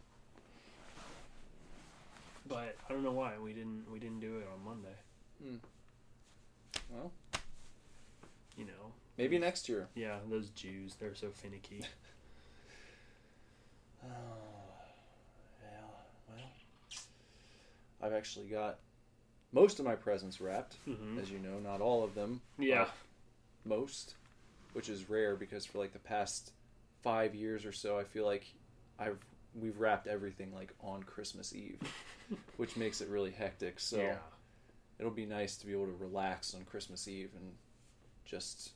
But I don't know why we didn't we didn't do it on Monday. well, You know. Maybe next year. Yeah, those Jews, they're so finicky. Oh, yeah. Well, I've actually got most of my presents wrapped, hmm as you know. Not all of them. Yeah. most, which is rare because for like the past five years or so, I feel like I've we've wrapped everything like on Christmas Eve, which makes it really hectic. So yeah. it'll be nice to be able to relax on Christmas Eve and just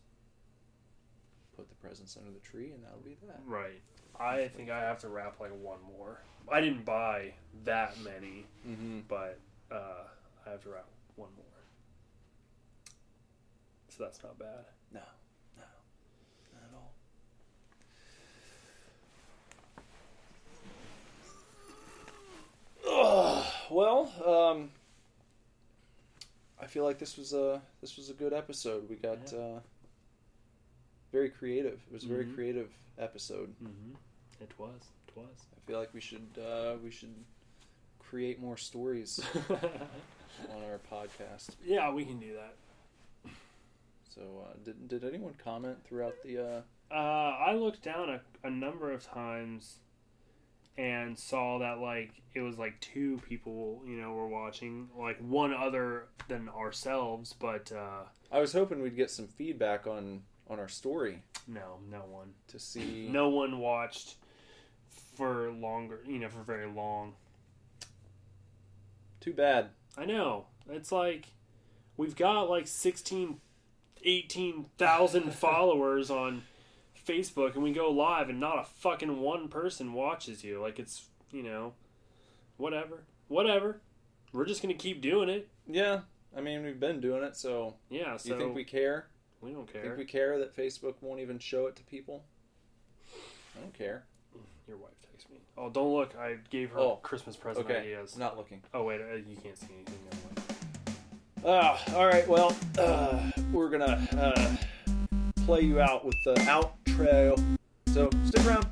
put the presents under the tree, and that'll be that. Right. I think I have to wrap like one more. I didn't buy that many, Mm-hmm. but uh, I have to wrap one more. So that's not bad. No, no, not at all. Ugh, well, um, I feel like this was a this was a good episode. We got Yeah. uh, very creative. It was a very Mhm. creative episode. Mm-hmm. It was. It was. I feel like we should uh, we should create more stories on our podcast. yeah, we can do that. So, uh, did did anyone comment throughout the? Uh... Uh, I looked down a, a number of times and saw that like it was like two people, you know, were watching, like one other than ourselves, but uh, I was hoping we'd get some feedback on on our story no, no one, to see. no one watched for longer, you know, for very long. Too bad. I know. It's like we've got like 16 18,000 followers on Facebook and we go live and not a fucking one person watches you. Like it's, you know, whatever. Whatever. We're just going to keep doing it. Yeah, I mean we've been doing it, so Yeah, so you think we care? We don't care. Think we care that Facebook won't even show it to people? I don't care. Your wife texted me. Oh, don't look. I gave her Oh, Christmas present Okay, ideas. not looking. Oh, wait. Uh, you can't see anything. Never mind. Ah, all right. Well, uh, we're gonna uh, play you out with the outro. So stick around.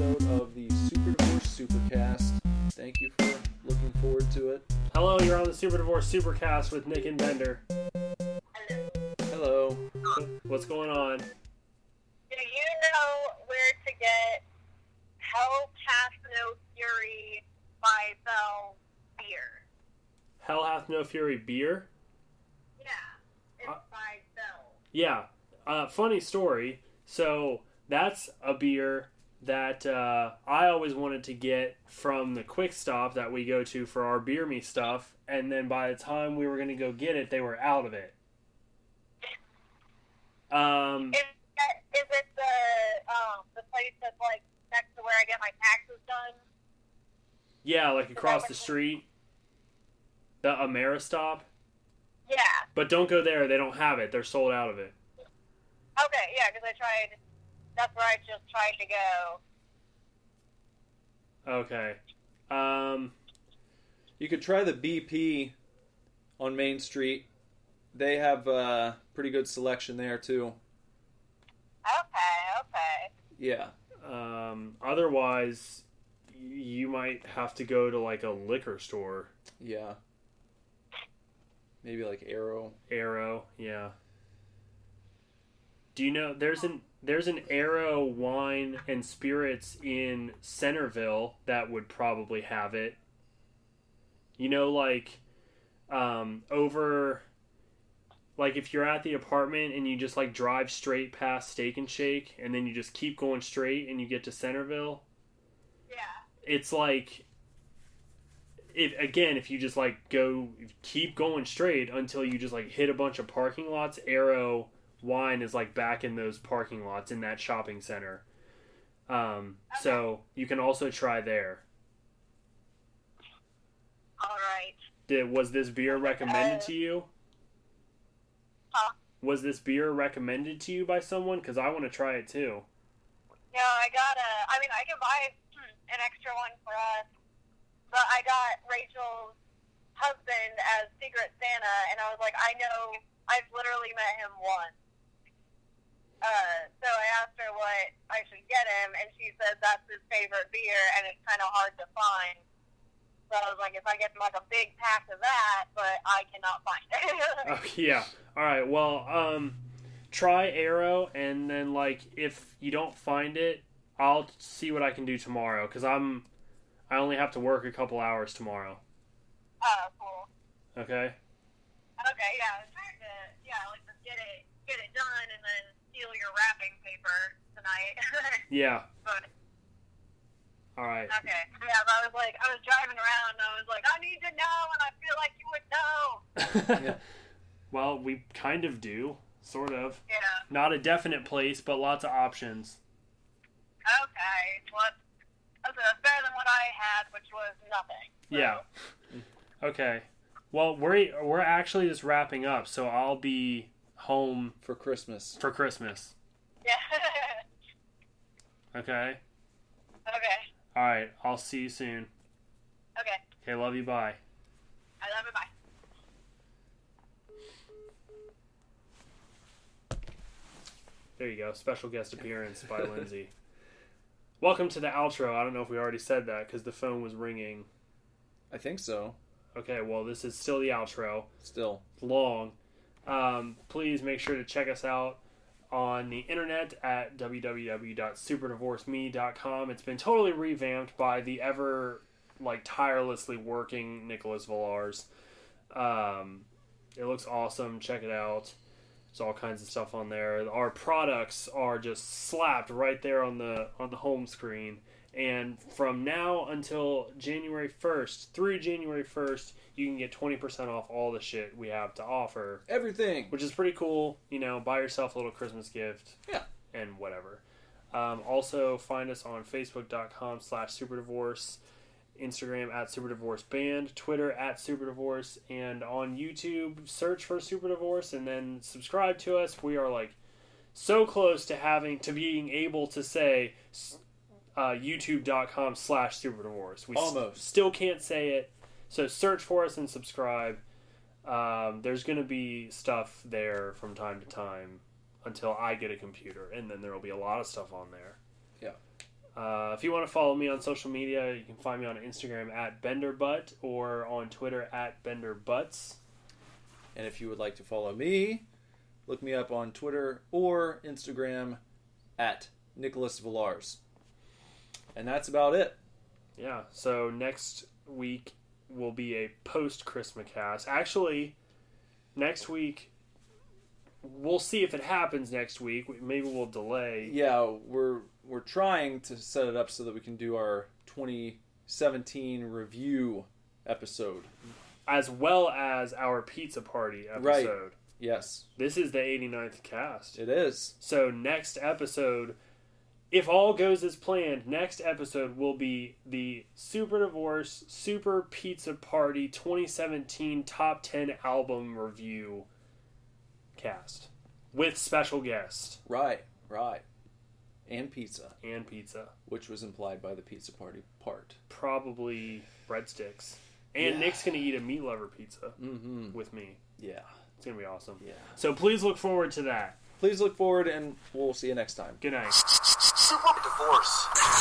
Episode of the Super Divorce Supercast. Thank you for looking forward to it. Hello, you're on the Super Divorce Supercast with Nick and Bender. Hello. Hello. What's going on? Do you know where to get Hell Hath No Fury by Bell beer? Hell Hath No Fury beer? Yeah, it's Uh, by Bell. Yeah. Uh, funny story. So that's a beer that uh, I always wanted to get from the quick stop that we go to for our beer me stuff. And then by the time we were going to go get it, they were out of it. Um, Is, that, is it the um the place that's like next to where I get my taxes done? yeah, like across the street, the Ameristop. Yeah. But don't go there; they don't have it. They're sold out of it. Okay. Yeah, because I tried. That's where I just tried to go. Okay. Um, You could try the BP on Main Street. They have a pretty good selection there too. Okay. Okay. Yeah. um, otherwise, you might have to go to like a liquor store. Yeah. Maybe like Arrow. Arrow, yeah. Do you know there's an there's an Arrow wine and spirits in Centerville that would probably have it. You know, like um, over like if you're at the apartment and you just like drive straight past Steak and Shake and then you just keep going straight and you get to Centerville. Yeah. It's like if again if you just like go keep going straight until you just like hit a bunch of parking lots arrow wine is like back in those parking lots in that shopping center um so you can also try there All right. Did, was this beer recommended to you Huh? was this beer recommended to you by someone because i want to try it too No, I got a. I mean, I can buy hmm, an extra one for us, but I got Rachel's husband as Secret Santa, and I was like, I know, I've literally met him once. Uh, so I asked her what I should get him, and she said that's his favorite beer, and it's kind of hard to find. So I was like, if I get him like a big pack of that, but I cannot find it. Oh yeah. All right. Well, um, try Arrow, and then like if you don't find it, I'll see what I can do tomorrow because I'm, I only have to work a couple hours tomorrow. oh, cool. Okay. Okay, yeah, I was trying to, yeah, like just get it, get it done, and then steal your wrapping paper tonight. Yeah. but All right. okay, yeah, but I was like, I was driving around, and I was like, I need to know, and I feel like you would know. Yeah. well, we kind of do, sort of. Yeah. Not a definite place, but lots of options. Okay. Well, that's, that's better than what I had, which was nothing. So, Yeah. Okay. Well, we're we're actually just wrapping up, so I'll be home For Christmas. for Christmas. Yeah. Okay. okay. All right, I'll see you soon. Okay. Okay, love you. Bye. I love you. Bye. There you go. Special guest appearance by Lindsay. Welcome to the outro. I don't know if we already said that because the phone was ringing. I think so. Okay, well, this is still the outro. Still. long. Um, please make sure to check us out on the internet at www.superdivorceme.com. It's been totally revamped by the ever like tirelessly working Nicholas Villars. Um, it looks awesome. Check it out. There's all kinds of stuff on there. Our products are just slapped right there on the on the home screen. And from now until January 1st, through January 1st, you can get 20% off all the shit we have to offer, Everything. which is pretty cool. You know, buy yourself a little Christmas gift. Yeah. And whatever. Um, also, find us on Facebook.com slash Superdivorce, Instagram at Superdivorce Band, Twitter at Superdivorce, and on YouTube, search for Superdivorce and then subscribe to us. We are like so close to having, to being able to say uh, youtube.com slash Superdivorce. We Almost. still can't say it. So search for us and subscribe. Um, there's going to be stuff there from time to time until I get a computer, and then there will be a lot of stuff on there. Yeah. Uh, if you want to follow me on social media, you can find me on Instagram at BenderButt or on Twitter at BenderButts. And if you would like to follow me, look me up on Twitter or Instagram at Nicholas Villars. And that's about it. Yeah. So next week will be a post Christmas cast. Actually, next week we'll see if it happens next week. Maybe we'll delay. Yeah, we're we're trying to set it up so that we can do our 2017 review episode. as well as our pizza party episode. Right. episode. Yes, This is the 89th cast. it is. So next episode, if all goes as planned, next episode will be the Super Divorce Super Pizza Party 2017 Top 10 Album Review cast with special guest Right, right. And pizza, and pizza, which was implied by the pizza party part. probably breadsticks. And Yeah. Nick's gonna eat a meat lover pizza Mm-hmm. with me. Yeah, It's gonna be awesome. yeah. So please look forward to that. Please look forward, and we'll see you next time. Good night. Divorce.